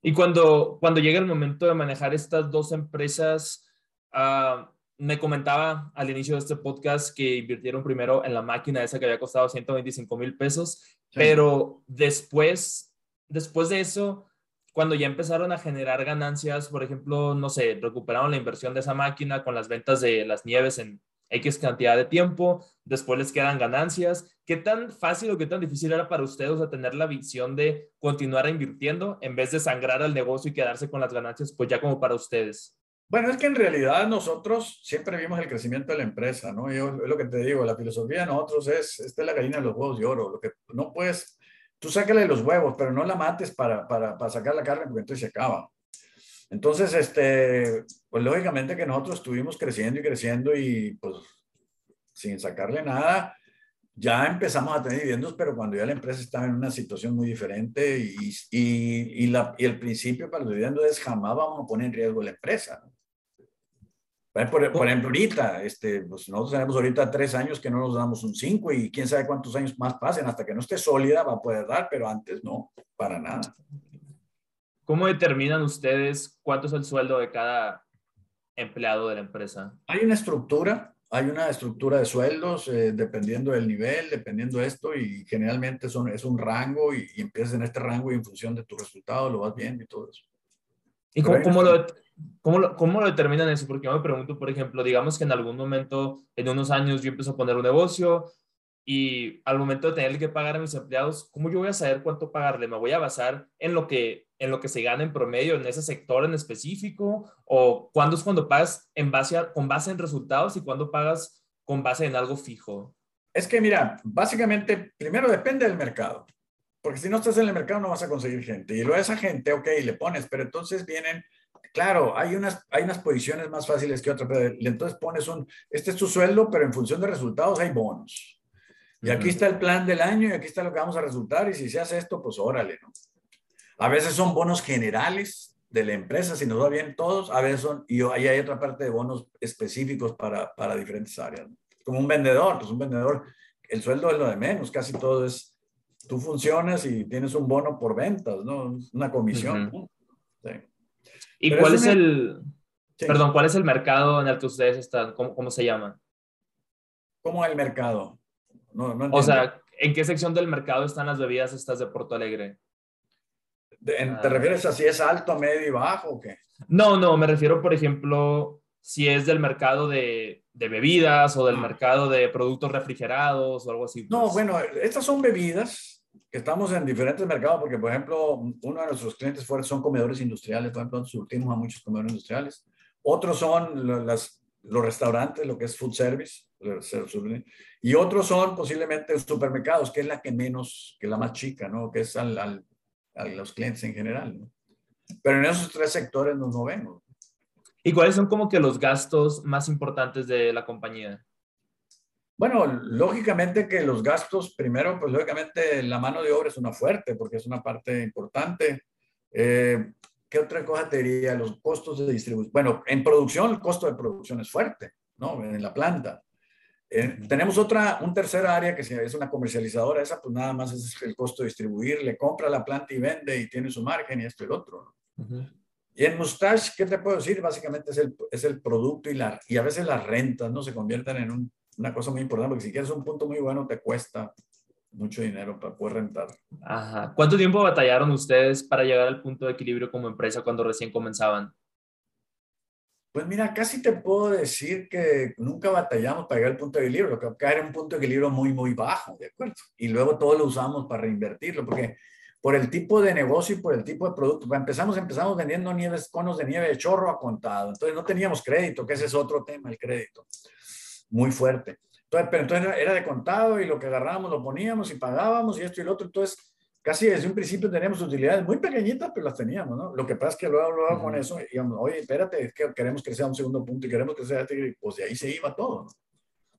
Y cuando, cuando llega el momento de manejar estas dos empresas, uh, me comentaba al inicio de este podcast que invirtieron primero en la máquina esa que había costado 125 mil pesos, pero después, después de eso, cuando ya empezaron a generar ganancias, por ejemplo, no sé, recuperaron la inversión de esa máquina con las ventas de las nieves en X cantidad de tiempo, después les quedan ganancias. ¿Qué tan fácil o qué tan difícil era para ustedes a tener la visión de continuar invirtiendo en vez de sangrar al negocio y quedarse con las ganancias, pues ya como para ustedes? Bueno, es que en realidad nosotros siempre vimos el crecimiento de la empresa, ¿no? Yo, es lo que te digo, la filosofía de nosotros es, esta es la gallina de los huevos de oro, lo que no puedes, tú sácale los huevos, pero no la mates para, para, para sacar la carne porque entonces se acaba. Entonces, este, pues lógicamente que nosotros estuvimos creciendo y creciendo y pues sin sacarle nada, ya empezamos a tener dividendos, pero cuando ya la empresa estaba en una situación muy diferente y, y, y, la, y el principio para los dividendos es jamás vamos a poner en riesgo la empresa. ¿no? Por, por, ejemplo, ahorita, este, pues nosotros tenemos ahorita tres años que no nos damos un cinco y quién sabe cuántos años más pasen hasta que no esté sólida va a poder dar, pero antes no, para nada. ¿Cómo determinan ustedes cuánto es el sueldo de cada empleado de la empresa? Hay una estructura, hay una estructura de sueldos eh, dependiendo del nivel, dependiendo de esto y generalmente son, es un rango y, y, empiezas en este rango y en función de tu resultado lo vas viendo y todo eso. ¿Y cómo, cómo, lo, cómo, lo, cómo, lo, determinan eso? Porque yo me pregunto, por ejemplo, digamos que en algún momento, en unos años, yo empiezo a poner un negocio y al momento de tener que pagar a mis empleados, ¿cómo yo voy a saber cuánto pagarle? ¿Me voy a basar en lo que, en lo que se gana en promedio en ese sector en específico? ¿O cuándo es cuando pagas en base a, con base en resultados y cuándo pagas con base en algo fijo? Es que mira, básicamente, primero depende del mercado. Porque si no estás en el mercado no vas a conseguir gente. Y luego esa gente, ok, le pones, pero entonces vienen, claro, hay unas, hay unas posiciones más fáciles que otras, pero entonces pones un, este es tu sueldo, pero en función de resultados hay bonos. Y aquí está el plan del año y aquí está lo que vamos a resultar. Y si se hace esto, pues órale, ¿no? A veces son bonos generales de la empresa, si nos va bien todos. A veces son, y ahí hay otra parte de bonos específicos para, para diferentes áreas. ¿no? Como un vendedor, pues un vendedor, el sueldo es lo de menos, casi todo es tú funcionas y tienes un bono por ventas, ¿no? Una comisión. Uh -huh. sí. ¿Y Pero cuál es, el, sí. perdón, cuál es el mercado en el que ustedes están? ¿Cómo, cómo se llama? ¿Cómo el mercado? No, no o sea, ¿en qué sección del mercado están las bebidas estas de Porto Alegre? ¿Te ah. refieres a si es alto, medio y bajo o qué? No, no, me refiero, por ejemplo, si es del mercado de, de bebidas o del ah. mercado de productos refrigerados o algo así. Pues. No, bueno, estas son bebidas estamos en diferentes mercados porque, por ejemplo, uno de nuestros clientes fuertes son comedores industriales, por ejemplo, surtimos a muchos comedores industriales. Otros son las, los restaurantes, lo que es food service, y otros son posiblemente supermercados, que es la que menos, que es la más chica, ¿no? Que es al, al, a los clientes en general, ¿no? Pero en esos tres sectores nos movemos. ¿Y cuáles son como que los gastos más importantes de la compañía? Bueno, lógicamente que los gastos, primero, pues lógicamente la mano de obra es una fuerte porque es una parte importante. Eh, ¿Qué otra cosa te diría? Los costos de distribución. Bueno, en producción el costo de producción es fuerte, ¿no? En la planta. Eh, tenemos otra, un tercer área que es una comercializadora, esa pues nada más es el costo de distribuir, le compra la planta y vende y tiene su margen y esto y el otro. ¿no? Uh -huh. Y en Mustache, ¿qué te puedo decir? Básicamente es el, es el producto y, la, y a veces las rentas no se convierten en un una cosa muy importante, porque si quieres un punto muy bueno, te cuesta mucho dinero para poder rentar. Ajá. ¿Cuánto tiempo batallaron ustedes para llegar al punto de equilibrio como empresa cuando recién comenzaban? Pues mira, casi te puedo decir que nunca batallamos para llegar al punto de equilibrio, que acá era un punto de equilibrio muy, muy bajo, ¿de acuerdo? Y luego todo lo usamos para reinvertirlo, porque por el tipo de negocio y por el tipo de producto, empezamos, empezamos vendiendo nieves, conos de nieve de chorro a contado, entonces no teníamos crédito, que ese es otro tema, el crédito muy fuerte. Entonces, pero entonces era de contado y lo que agarrábamos lo poníamos y pagábamos y esto y lo otro. Entonces, casi desde un principio teníamos utilidades muy pequeñitas, pero las teníamos, ¿no? Lo que pasa es que luego, luego uh -huh. con eso, digamos, oye, espérate, es que queremos que sea un segundo punto y queremos que sea, pues de ahí se iba todo, ¿no?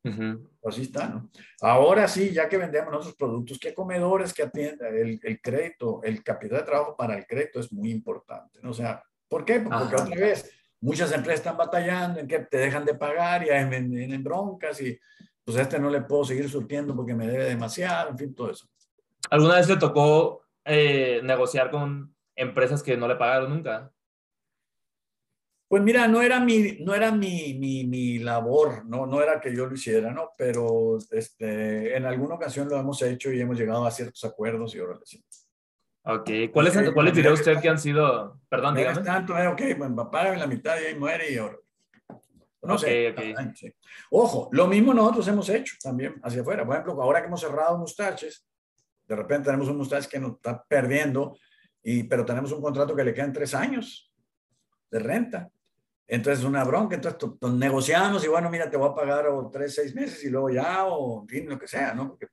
Uh -huh. Así está, ¿no? Ahora sí, ya que vendemos nuestros productos, ¿qué comedores que atienden? El, el, crédito, el capital de trabajo para el crédito es muy importante, ¿no? O sea, ¿por qué? Porque Ajá. otra vez, muchas empresas están batallando en que te dejan de pagar y hay en, broncas y pues a este no le puedo seguir surtiendo porque me debe demasiado, en fin, todo eso. ¿Alguna vez te tocó eh, negociar con empresas que no le pagaron nunca? Pues mira, no era mi, no era mi, mi, mi, labor, ¿no? no era que yo lo hiciera, ¿no? Pero este, en alguna ocasión lo hemos hecho y hemos llegado a ciertos acuerdos y ahora sí. Ok, ¿cuáles, ¿cuáles diría usted que han sido? Perdón, dígame. Tanto, eh, ok, bueno, págame la mitad y ahí muere y ahora. No sé. Okay. Ojo, lo mismo nosotros hemos hecho también hacia afuera. Por ejemplo, ahora que hemos cerrado mustaches, de repente tenemos un mustache que nos está perdiendo, y, pero tenemos un contrato que le quedan tres años de renta. Entonces, una bronca, entonces negociamos y bueno, mira, te voy a pagar o tres, seis meses y luego ya, o en fin, lo que sea, ¿no? Porque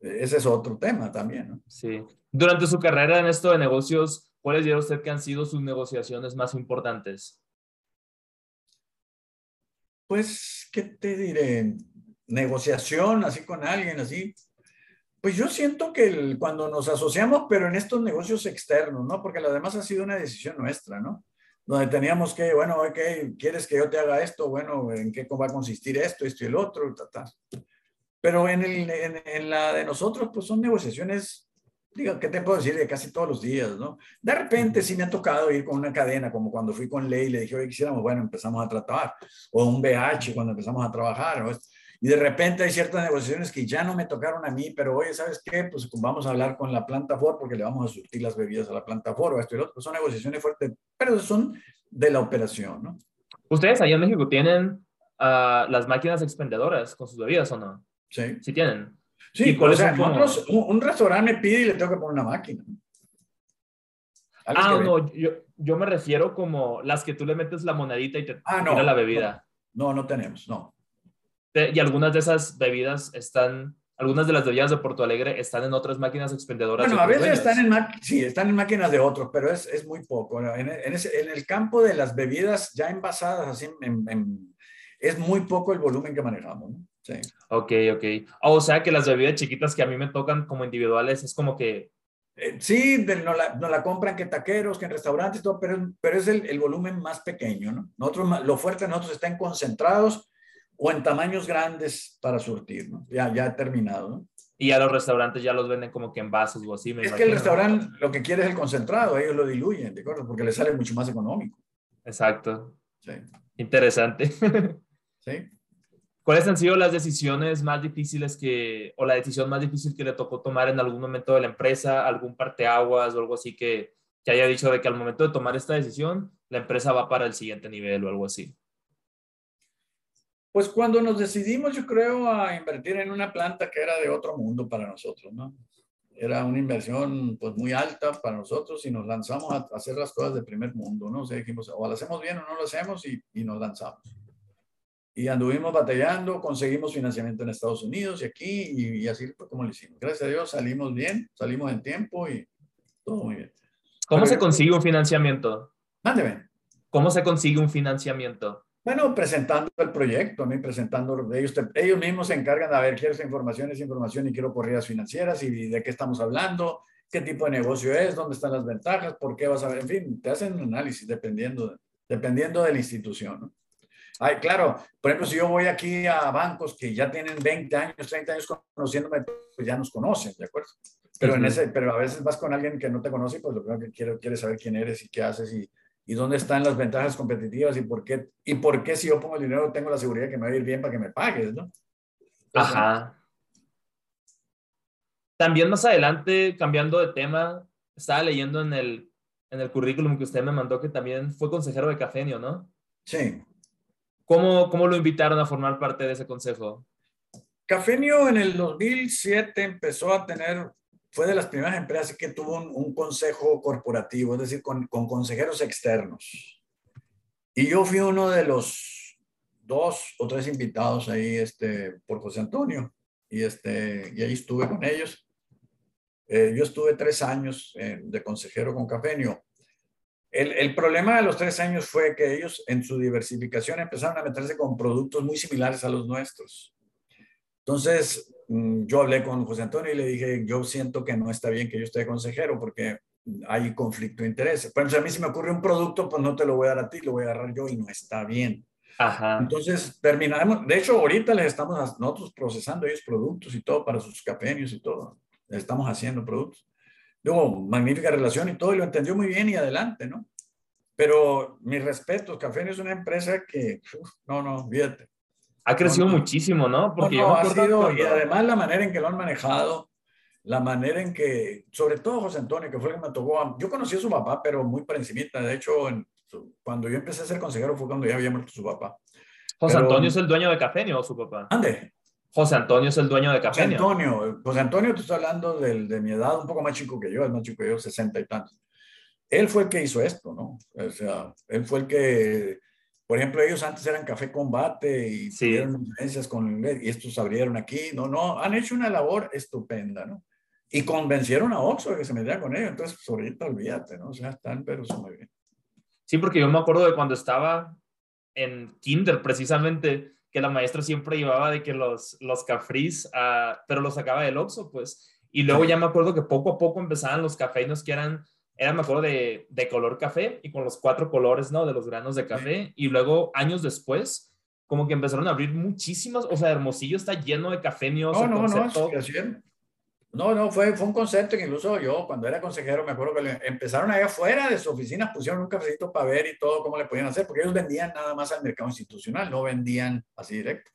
ese es otro tema también, ¿no? Sí. Durante su carrera en esto de negocios, ¿cuáles diría usted que han sido sus negociaciones más importantes? Pues, ¿qué te diré? Negociación así con alguien, así. Pues yo siento que cuando nos asociamos, pero en estos negocios externos, ¿no? Porque lo demás ha sido una decisión nuestra, ¿no? Donde teníamos que, bueno, ok, ¿quieres que yo te haga esto? Bueno, ¿en qué va a consistir esto, esto y el otro? Pero en, el, en la de nosotros, pues son negociaciones digo, ¿qué te puedo decir? De casi todos los días, ¿no? De repente sí me ha tocado ir con una cadena, como cuando fui con Ley, le dije, oye, quisiéramos, bueno, empezamos a tratar, o un BH cuando empezamos a trabajar, ¿no? Y de repente hay ciertas negociaciones que ya no me tocaron a mí, pero oye, ¿sabes qué? Pues vamos a hablar con la planta Ford porque le vamos a surtir las bebidas a la planta Ford o esto y lo otro. Son negociaciones fuertes, pero son de la operación, ¿no? ¿Ustedes allá en México tienen uh, las máquinas expendedoras con sus bebidas o no? Sí. Sí tienen. Sí, o sea, nosotros, un, restaurante me pide y le tengo que poner una máquina. Ah, no, yo, yo, me refiero como las que tú le metes la monedita y te ah, tira la bebida. No, no, tenemos, no. Y algunas de esas bebidas están, algunas de las bebidas de Porto Alegre están en otras máquinas expendedoras. Bueno, a veces están en, sí, están en máquinas de otros, pero es, es muy poco. En, en, ese, en, el campo de las bebidas ya envasadas, así, es muy poco el volumen que manejamos. ¿no? Sí. Ok, ok. o sea que las bebidas chiquitas que a mí me tocan como individuales es como que... Eh, sí, no la, no la, compran que taqueros, que en restaurantes, todo, pero, pero es el, el, volumen más pequeño, ¿no? Nosotros, lo fuerte de nosotros están concentrados o en tamaños grandes para surtir, ¿no? Ya, ya terminado, ¿no? Y a los restaurantes ya los venden como que en vasos o así. es que el restaurante lo que quiere es el concentrado, ellos lo diluyen, ¿de acuerdo? Porque le sale mucho más económico. Exacto. Sí. Interesante. [laughs] sí. ¿Cuáles han sido las decisiones más difíciles que, o la decisión más difícil que le tocó tomar en algún momento de la empresa, algún parteaguas o algo así que, que haya dicho de que al momento de tomar esta decisión, la empresa va para el siguiente nivel o algo así? Pues cuando nos decidimos, yo creo, a invertir en una planta que era de otro mundo para nosotros, ¿no? Era una inversión pues muy alta para nosotros y nos lanzamos a hacer las cosas de primer mundo, ¿no? O sea, dijimos, o lo hacemos bien o no lo hacemos y, y nos lanzamos y anduvimos batallando, conseguimos financiamiento en Estados Unidos y aquí, y, así fue como lo hicimos. Gracias a Dios salimos bien, salimos en tiempo y todo muy bien. ¿Cómo se consigue un financiamiento? Mándeme. ¿Cómo se consigue un financiamiento? Bueno, presentando el proyecto, ¿no? presentando ellos, ellos mismos se encargan de, a ver, quiero esa información, esa información y quiero corridas financieras y de qué estamos hablando, qué tipo de negocio es, dónde están las ventajas, por qué vas a ver, en fin, te hacen un análisis dependiendo, dependiendo de la institución, ¿no? Ay, claro, por ejemplo, si yo voy aquí a bancos que ya tienen 20 años, 30 años conociéndome, pues ya nos conocen, ¿de acuerdo? Pero, en ese, pero a veces vas con alguien que no te conoce, pues lo primero que quiere, quiere saber quién eres y qué haces y, y dónde están las ventajas competitivas y por qué, y por qué si yo pongo el dinero tengo la seguridad que me va a ir bien para que me pagues, ¿no? Ajá. También más adelante, cambiando de tema, estaba leyendo en el, en el currículum que usted me mandó que también fue consejero de Cafenio, ¿no? Sí. ¿Cómo, ¿Cómo lo invitaron a formar parte de ese consejo? Cafenio en el 2007 empezó a tener, fue de las primeras empresas que tuvo un, consejo corporativo, es decir, con, con, consejeros externos. Y yo fui uno de los dos o tres invitados ahí este, por José Antonio. Y, este, y ahí estuve con ellos. Eh, yo estuve tres años eh, de consejero con Cafenio. El, problema de los tres años fue que ellos en su diversificación empezaron a meterse con productos muy similares a los nuestros. Entonces, yo hablé con José Antonio y le dije, yo siento que no está bien que yo esté consejero porque hay conflicto de intereses. Por ejemplo, a mí si me ocurre un producto, pues no te lo voy a dar a ti, lo voy a agarrar yo y no está bien. Ajá. Entonces, terminamos, de hecho, ahorita les estamos nosotros procesando ellos productos y todo para sus cafeños y todo. Les estamos haciendo productos. Luego, magnífica relación y todo, y lo entendió muy bien y adelante, ¿no? Pero mi respeto, Cafeño es una empresa que, no, no, fíjate. Ha crecido muchísimo, ¿no? Porque no, ha sido, y además la manera en que lo han manejado, la manera en que, sobre todo José Antonio, que fue el que me tocó, yo conocí a su papá, pero muy por encimita, de hecho, cuando yo empecé a ser consejero fue cuando ya había muerto su papá. José Antonio es el dueño de Cafeño o su papá. Ande. José Antonio es el dueño de Cafeño. José Antonio, José Antonio, te estoy hablando de, de mi edad, un poco más chico que yo, es más chico que yo, sesenta y tantos. Él fue el que hizo esto, ¿no? O sea, él fue el que, por ejemplo, ellos antes eran Café Combate y sí. tuvieron influencias con y estos abrieron aquí, no, no, han hecho una labor estupenda, ¿no? Y convencieron a Oxford que se metiera con ellos, entonces pues, ahorita olvídate, ¿no? O sea, están, pero son muy bien. Sí, porque yo me acuerdo de cuando estaba en kinder, precisamente, que la maestra siempre llevaba de que los, los cafrís, uh, pero los sacaba del Oxxo, pues. Y luego ya me acuerdo que poco a poco empezaban los cafeinos que eran, eran me acuerdo de, de color café y con los cuatro colores, ¿no? De los granos de café. Sí. Y luego, años después, como que empezaron a abrir muchísimas, o sea, Hermosillo está lleno de cafeños. No, no, no, es no, no, fue, fue un concepto que incluso yo, cuando era consejero, me acuerdo que le, empezaron allá afuera de su oficina, pusieron un cafecito para ver y todo cómo le podían hacer, porque ellos vendían nada más al mercado institucional, no vendían así directo.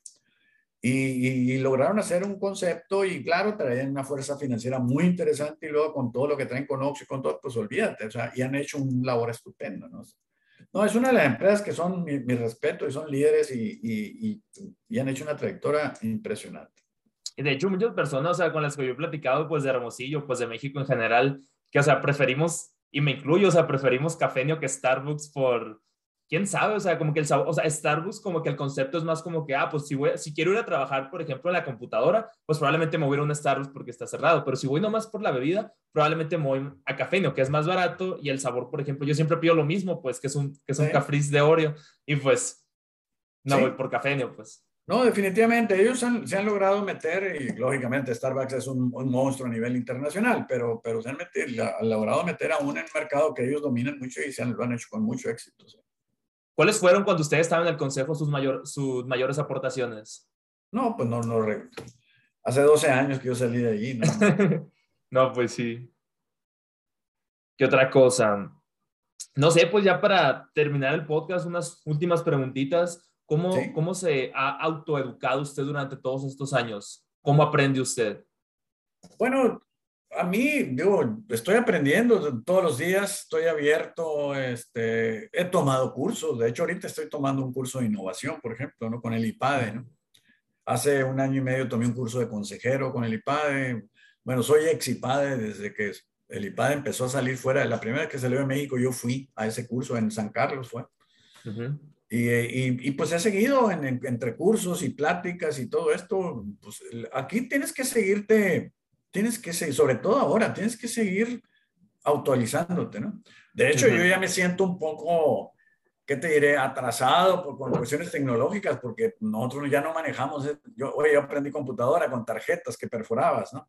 Y, y, y, lograron hacer un concepto y claro, traían una fuerza financiera muy interesante y luego con todo lo que traen con Oxxo y con todo, pues olvídate, o sea, y han hecho un labor estupendo, ¿no? No, es una de las empresas que son mi, mi respeto y son líderes y, y, han hecho una trayectoria impresionante. Y de hecho, muchas personas, o sea, con las que yo he platicado, pues de Hermosillo, pues de México en general, que, o sea, preferimos, y me incluyo, o sea, preferimos Cafeño que Starbucks por, quién sabe, o sea, como que el sabor, o sea, Starbucks como que el concepto es más como que, ah, pues si, voy, si quiero ir a trabajar, por ejemplo, en la computadora, pues probablemente me voy a un Starbucks porque está cerrado, pero si voy nomás por la bebida, probablemente me voy a Cafeño, que es más barato, y el sabor, por ejemplo, yo siempre pido lo mismo, pues, que es un, que es un sí. cafriz de Oreo, y pues, no sí. voy por Cafeño, pues. No, definitivamente, ellos han, se han logrado meter, y lógicamente Starbucks es un, un monstruo a nivel internacional, pero, pero se han, metido, han logrado meter aún en el mercado que ellos dominan mucho y se han, lo han hecho con mucho éxito. ¿sí? ¿Cuáles fueron cuando ustedes estaban en el consejo sus, mayor, sus mayores aportaciones? No, pues no, no, hace 12 años que yo salí de allí. ¿no? [laughs] no, pues sí. ¿Qué otra cosa? No sé, pues ya para terminar el podcast, unas últimas preguntitas. ¿Cómo, sí. ¿Cómo se ha autoeducado usted durante todos estos años? ¿Cómo aprende usted? Bueno, a mí, digo, estoy aprendiendo todos los días, estoy abierto, este, he tomado cursos, de hecho ahorita estoy tomando un curso de innovación, por ejemplo, ¿no? con el IPADE. ¿no? Hace un año y medio tomé un curso de consejero con el IPADE. Bueno, soy ex IPADE desde que el IPADE empezó a salir fuera. La primera vez que salió de México yo fui a ese curso en San Carlos, fue. Uh -huh. Y, y, y, pues he seguido en, en, entre cursos y pláticas y todo esto. Pues aquí tienes que seguirte, tienes que seguir, sobre todo ahora, tienes que seguir actualizándote, ¿no? De hecho, uh -huh. yo ya me siento un poco, ¿qué te diré? Atrasado por, por cuestiones tecnológicas, porque nosotros ya no manejamos. Yo, oye, yo aprendí computadora con tarjetas que perforabas, ¿no?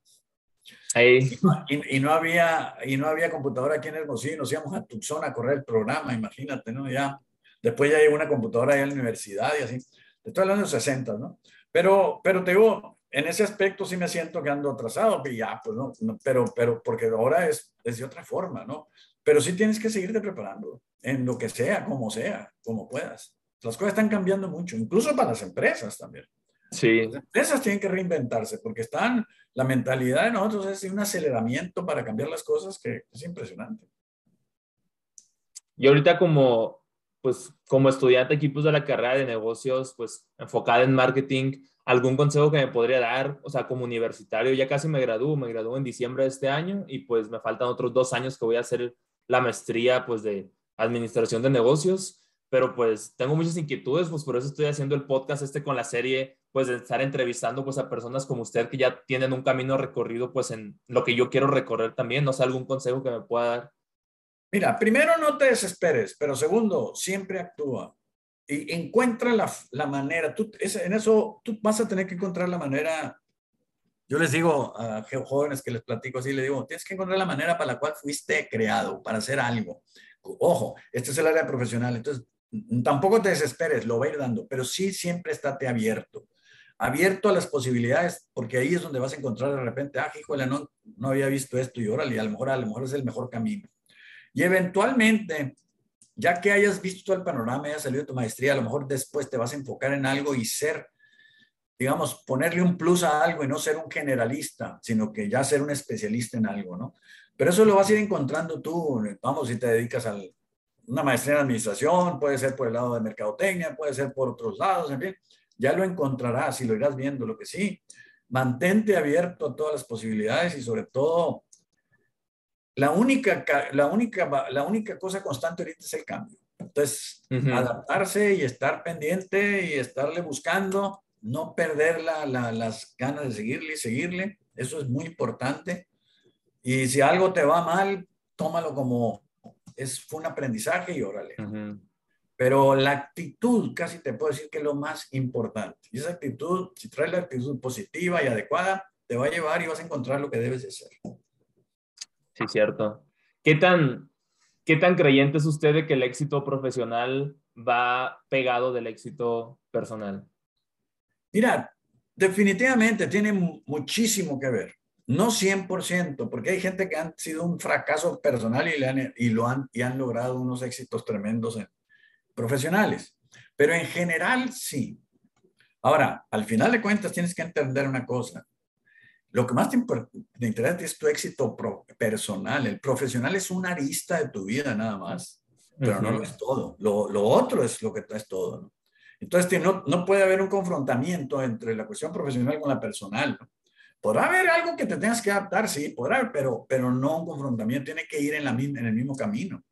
Hey. Y, y, no había, y no había computadora aquí en Hermosillo, nos íbamos a Tucson a correr el programa, imagínate, ¿no? Ya Después ya llegó una computadora ahí en la universidad y así. Estoy hablando de 60, ¿no? Pero, pero te digo, en ese aspecto sí me siento que ando atrasado, ya, pues no, no, pero, pero porque ahora es, es de otra forma, ¿no? Pero sí tienes que seguirte preparando en lo que sea, como sea, como puedas. Las cosas están cambiando mucho, incluso para las empresas también. Sí. Las empresas tienen que reinventarse porque están, la mentalidad de nosotros es un aceleramiento para cambiar las cosas que es impresionante. Y ahorita como pues como estudiante aquí pues de la carrera de negocios, pues enfocada en marketing, algún consejo que me podría dar, o sea, como universitario, ya casi me gradúo, me gradúo en diciembre de este año y pues me faltan otros dos años que voy a hacer la maestría pues de administración de negocios, pero pues tengo muchas inquietudes, pues por eso estoy haciendo el podcast este con la serie, pues de estar entrevistando pues a personas como usted que ya tienen un camino recorrido pues en lo que yo quiero recorrer también, no sé, algún consejo que me pueda dar. Mira, primero no te desesperes, pero segundo, siempre actúa y encuentra la, la manera. Tú, es, en eso tú vas a tener que encontrar la manera Yo les digo a jóvenes que les platico así, les digo, tienes que encontrar la manera para la cual fuiste creado, para hacer algo. Ojo, este es el área profesional, entonces tampoco te desesperes, lo va a ir dando, pero sí siempre estate abierto. Abierto a las posibilidades, porque ahí es donde vas a encontrar de repente, ah, híjole, no, no había visto esto y órale, a lo mejor, a lo mejor es el mejor camino. Y eventualmente, ya que hayas visto todo el panorama, hayas salido de tu maestría, a lo mejor después te vas a enfocar en algo y ser, digamos, ponerle un plus a algo y no ser un generalista, sino que ya ser un especialista en algo, ¿no? Pero eso lo vas a ir encontrando tú, vamos, si te dedicas a una maestría en administración, puede ser por el lado de mercadotecnia, puede ser por otros lados, en fin, ya lo encontrarás y lo irás viendo. Lo que sí, mantente abierto a todas las posibilidades y sobre todo la única, la única, la única cosa constante ahorita es el cambio. Entonces, adaptarse y estar pendiente y estarle buscando, no perder la, las ganas de seguirle y seguirle, eso es muy importante. Y si algo te va mal, tómalo como es, fue un aprendizaje y órale. Pero la actitud, casi te puedo decir que es lo más importante. Y esa actitud, si traes la actitud positiva y adecuada, te va a llevar y vas a encontrar lo que debes de hacer. Sí, cierto. ¿Qué tan, ¿Qué tan creyente es usted de que el éxito profesional va pegado del éxito personal? Mira, definitivamente tiene muchísimo que ver. No 100%, porque hay gente que han sido un fracaso personal y, le han, y lo han, y han logrado unos éxitos tremendos en, profesionales. Pero en general, sí. Ahora, al final de cuentas, tienes que entender una cosa. Lo que más te, interesa es tu éxito personal. El profesional es una arista de tu vida nada más, pero no lo es todo. Lo, lo, otro es lo que es todo. Entonces, no, no, puede haber un confrontamiento entre la cuestión profesional con la personal. Podrá haber algo que te tengas que adaptar, sí, podrá haber, pero, pero no un confrontamiento. Tiene que ir en, la, en el mismo camino.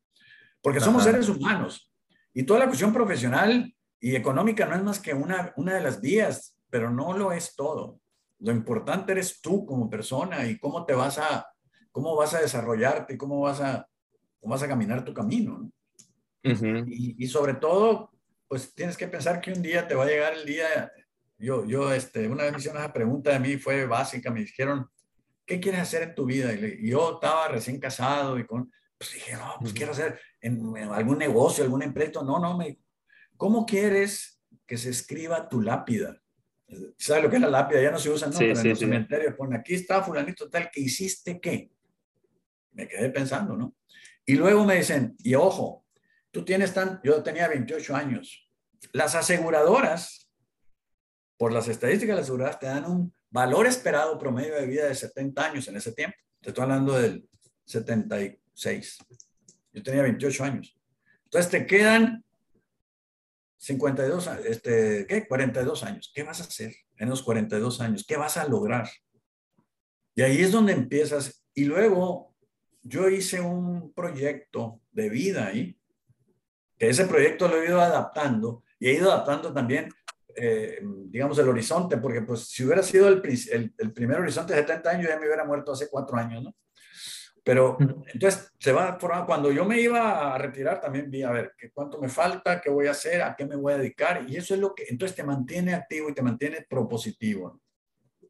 Porque somos seres humanos. Y toda la cuestión profesional y económica no es más que una, una de las vías, pero no lo es todo. Lo importante eres tú como persona y cómo te vas a, cómo vas a desarrollarte y cómo vas a, cómo vas a caminar tu camino. y, y, sobre todo, pues tienes que pensar que un día te va a llegar el día. Yo, yo, este, una vez me hicieron esa pregunta de mí, fue básica, me dijeron, ¿qué quieres hacer en tu vida? Y yo estaba recién casado y con, pues dije, no, pues quiero hacer en, algún negocio, algún empleo. No, no, me ¿cómo quieres que se escriba tu lápida? ¿Sabes lo que es la lápida? Ya no se usa, ¿no? Pero en los cementerios pone, aquí está fulanito tal, que hiciste qué? Me quedé pensando, ¿no? Y luego me dicen, y ojo, tú tienes tan, yo tenía 28 años. Las aseguradoras, por las estadísticas de las aseguradoras, te dan un valor esperado promedio de vida de 70 años en ese tiempo. Te estoy hablando del 76. Yo tenía 28 años. Entonces te quedan 52, este, ¿qué? 42 años. ¿Qué vas a hacer en los 42 años? ¿Qué vas a lograr? Y ahí es donde empiezas. Y luego yo hice un proyecto de vida ahí, que ese proyecto lo he ido adaptando y he ido adaptando también, eh, digamos, el horizonte, porque pues si hubiera sido el, el, el primer horizonte de 70 años, ya me hubiera muerto hace cuatro años, ¿no? Pero entonces se va formando. Cuando yo me iba a retirar, también vi a ver qué cuánto me falta, qué voy a hacer, a qué me voy a dedicar. Y eso es lo que entonces te mantiene activo y te mantiene propositivo.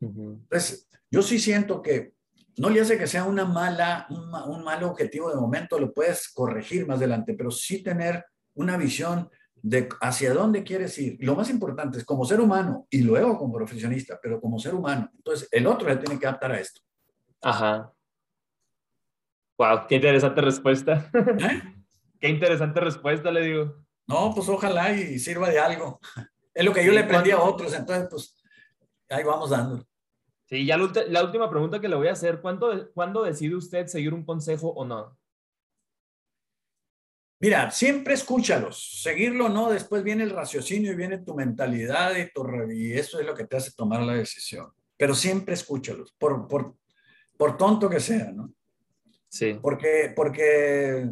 Entonces, yo sí siento que no le hace que sea una mala, un, un mal objetivo de momento, lo puedes corregir más adelante, pero sí tener una visión de hacia dónde quieres ir. Lo más importante es como ser humano y luego como profesionista, pero como ser humano. Entonces, el otro le tiene que adaptar a esto. Ajá. Wow, qué interesante respuesta. ¿Eh? [laughs] Qué interesante respuesta, le digo. No, pues ojalá y sirva de algo. Es lo que yo le aprendí a otros, entonces pues ahí vamos dando. Sí, ya la, última pregunta que le voy a hacer, ¿cuándo, ¿cuándo decide usted seguir un consejo o no? Mira, siempre escúchalos, seguirlo no, después viene el raciocinio y viene tu mentalidad y, tu, y eso es lo que te hace tomar la decisión. Pero siempre escúchalos, por, por, por tonto que sea, ¿no? Sí. Porque, porque,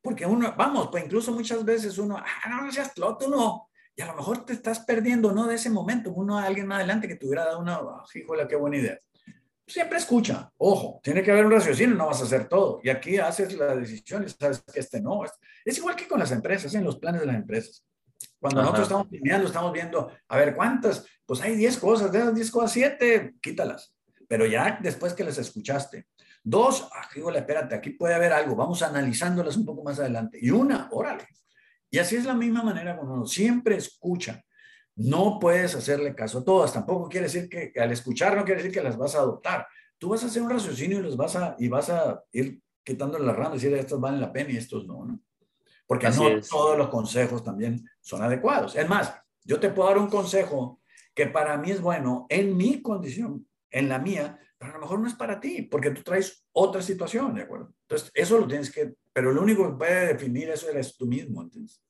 porque uno, vamos, pues incluso muchas veces uno, ah, no, no seas loco, no. Y a lo mejor te estás perdiendo, ¿no? De ese momento, uno, alguien más adelante que te hubiera dado una, oh, híjole, qué buena idea. Siempre escucha, ojo, tiene que haber un raciocinio, no vas a hacer todo. Y aquí haces la decisión y sabes que este no. Es, igual que con las empresas, en los planes de las empresas. Cuando nosotros estamos planeando, estamos viendo, a ver, ¿cuántas? Pues hay 10 cosas, de esas 10 cosas, 7, quítalas pero ya después que las escuchaste. Dos, ah, espérate, aquí puede haber algo, vamos analizándolas un poco más adelante. Y una, órale. Y así es la misma manera cuando uno siempre escucha. No puedes hacerle caso a todas. Tampoco quiere decir que, al escuchar no quiere decir que las vas a adoptar. Tú vas a hacer un raciocinio y los vas a, y vas a ir quitándole las ramas y decir, estos valen la pena y estos no, ¿no? Porque no todos los consejos también son adecuados. Es más, yo te puedo dar un consejo que para mí es bueno en mi condición, en la mía, pero a lo mejor no es para ti, porque tú traes otra situación, ¿de acuerdo? Entonces, eso lo tienes que, pero lo único que puede definir eso eres tú mismo, ¿entiendes?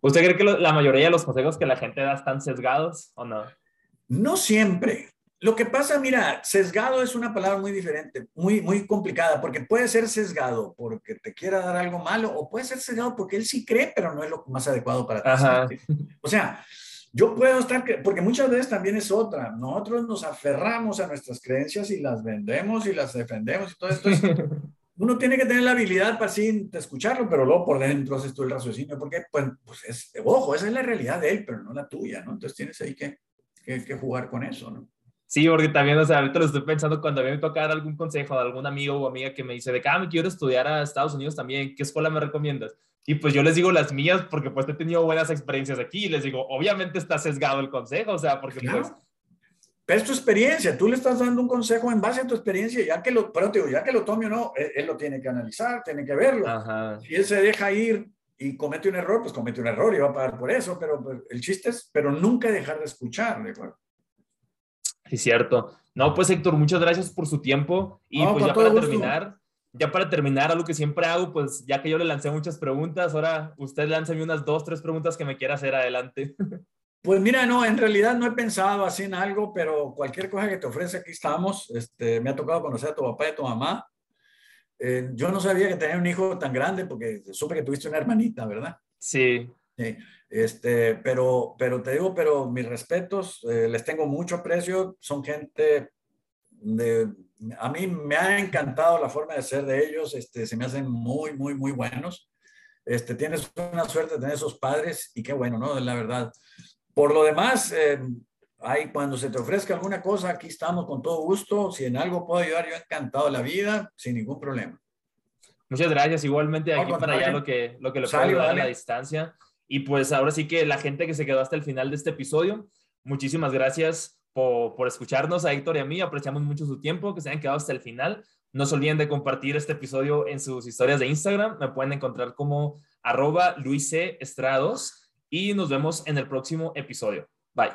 ¿Usted cree que la mayoría de los consejos que la gente da están sesgados o no? No siempre. Lo que pasa, mira, sesgado es una palabra muy diferente, muy, muy complicada, porque puede ser sesgado porque te quiera dar algo malo, o puede ser sesgado porque él sí cree, pero no es lo más adecuado para ti. O sea, yo puedo estar, porque muchas veces también es otra, nosotros nos aferramos a nuestras creencias y las vendemos y las defendemos y todo esto. [laughs] uno tiene que tener la habilidad para sí escucharlo, pero luego por dentro haces tú el raciocinio, porque, pues, pues es, ojo, esa es la realidad de él, pero no la tuya, ¿no? Entonces tienes ahí que, que, que jugar con eso, ¿no? Sí, porque también, o sea, ahorita lo estoy pensando cuando a mí me toca dar algún consejo de algún amigo o amiga que me dice de que, ah, me quiero estudiar a Estados Unidos también, ¿qué escuela me recomiendas? Y pues yo les digo las mías porque pues he tenido buenas experiencias aquí y les digo, obviamente está sesgado el consejo, o sea, porque pues... Pero es tu experiencia, tú le estás dando un consejo en base a tu experiencia, ya que lo, pero te digo, ya que lo tome o no, él, lo tiene que analizar, tiene que verlo. Si él se deja ir y comete un error, pues comete un error y va a pagar por eso, pero pues, el chiste es, pero nunca dejar de escuchar, ¿de acuerdo? Sí, cierto. No, pues Héctor, muchas gracias por su tiempo y pues ya para terminar, ya para terminar, algo que siempre hago, pues ya que yo le lancé muchas preguntas, ahora usted lánzame unas dos, tres preguntas que me quiera hacer adelante. [laughs] Pues mira, no, en realidad no he pensado así en algo, pero cualquier cosa que te ofrece, aquí estamos. Este, me ha tocado conocer a tu papá y a tu mamá. Eh, yo no sabía que tenía un hijo tan grande porque supe que tuviste una hermanita, ¿verdad? Sí. sí. Este, pero, pero te digo, pero mis respetos, eh, les tengo mucho aprecio, son gente de, a mí me ha encantado la forma de ser de ellos, este, se me hacen muy, muy, muy buenos. Este, tienes una suerte de tener esos padres y qué bueno, ¿no? La verdad. Por lo demás, eh, hay, cuando se te ofrezca alguna cosa, aquí estamos con todo gusto. Si en algo puedo ayudar, yo encantado la vida, sin ningún problema. Muchas gracias. Igualmente aquí para allá lo que, lo que le puedo ayudar a la distancia. Y pues ahora sí que la gente que se quedó hasta el final de este episodio, muchísimas gracias por, escucharnos a Héctor y a mí. Apreciamos mucho su tiempo, que se hayan quedado hasta el final. No se olviden de compartir este episodio en sus historias de Instagram. Me pueden encontrar como arroba Luis Estrados y nos vemos en el próximo episodio. Bye.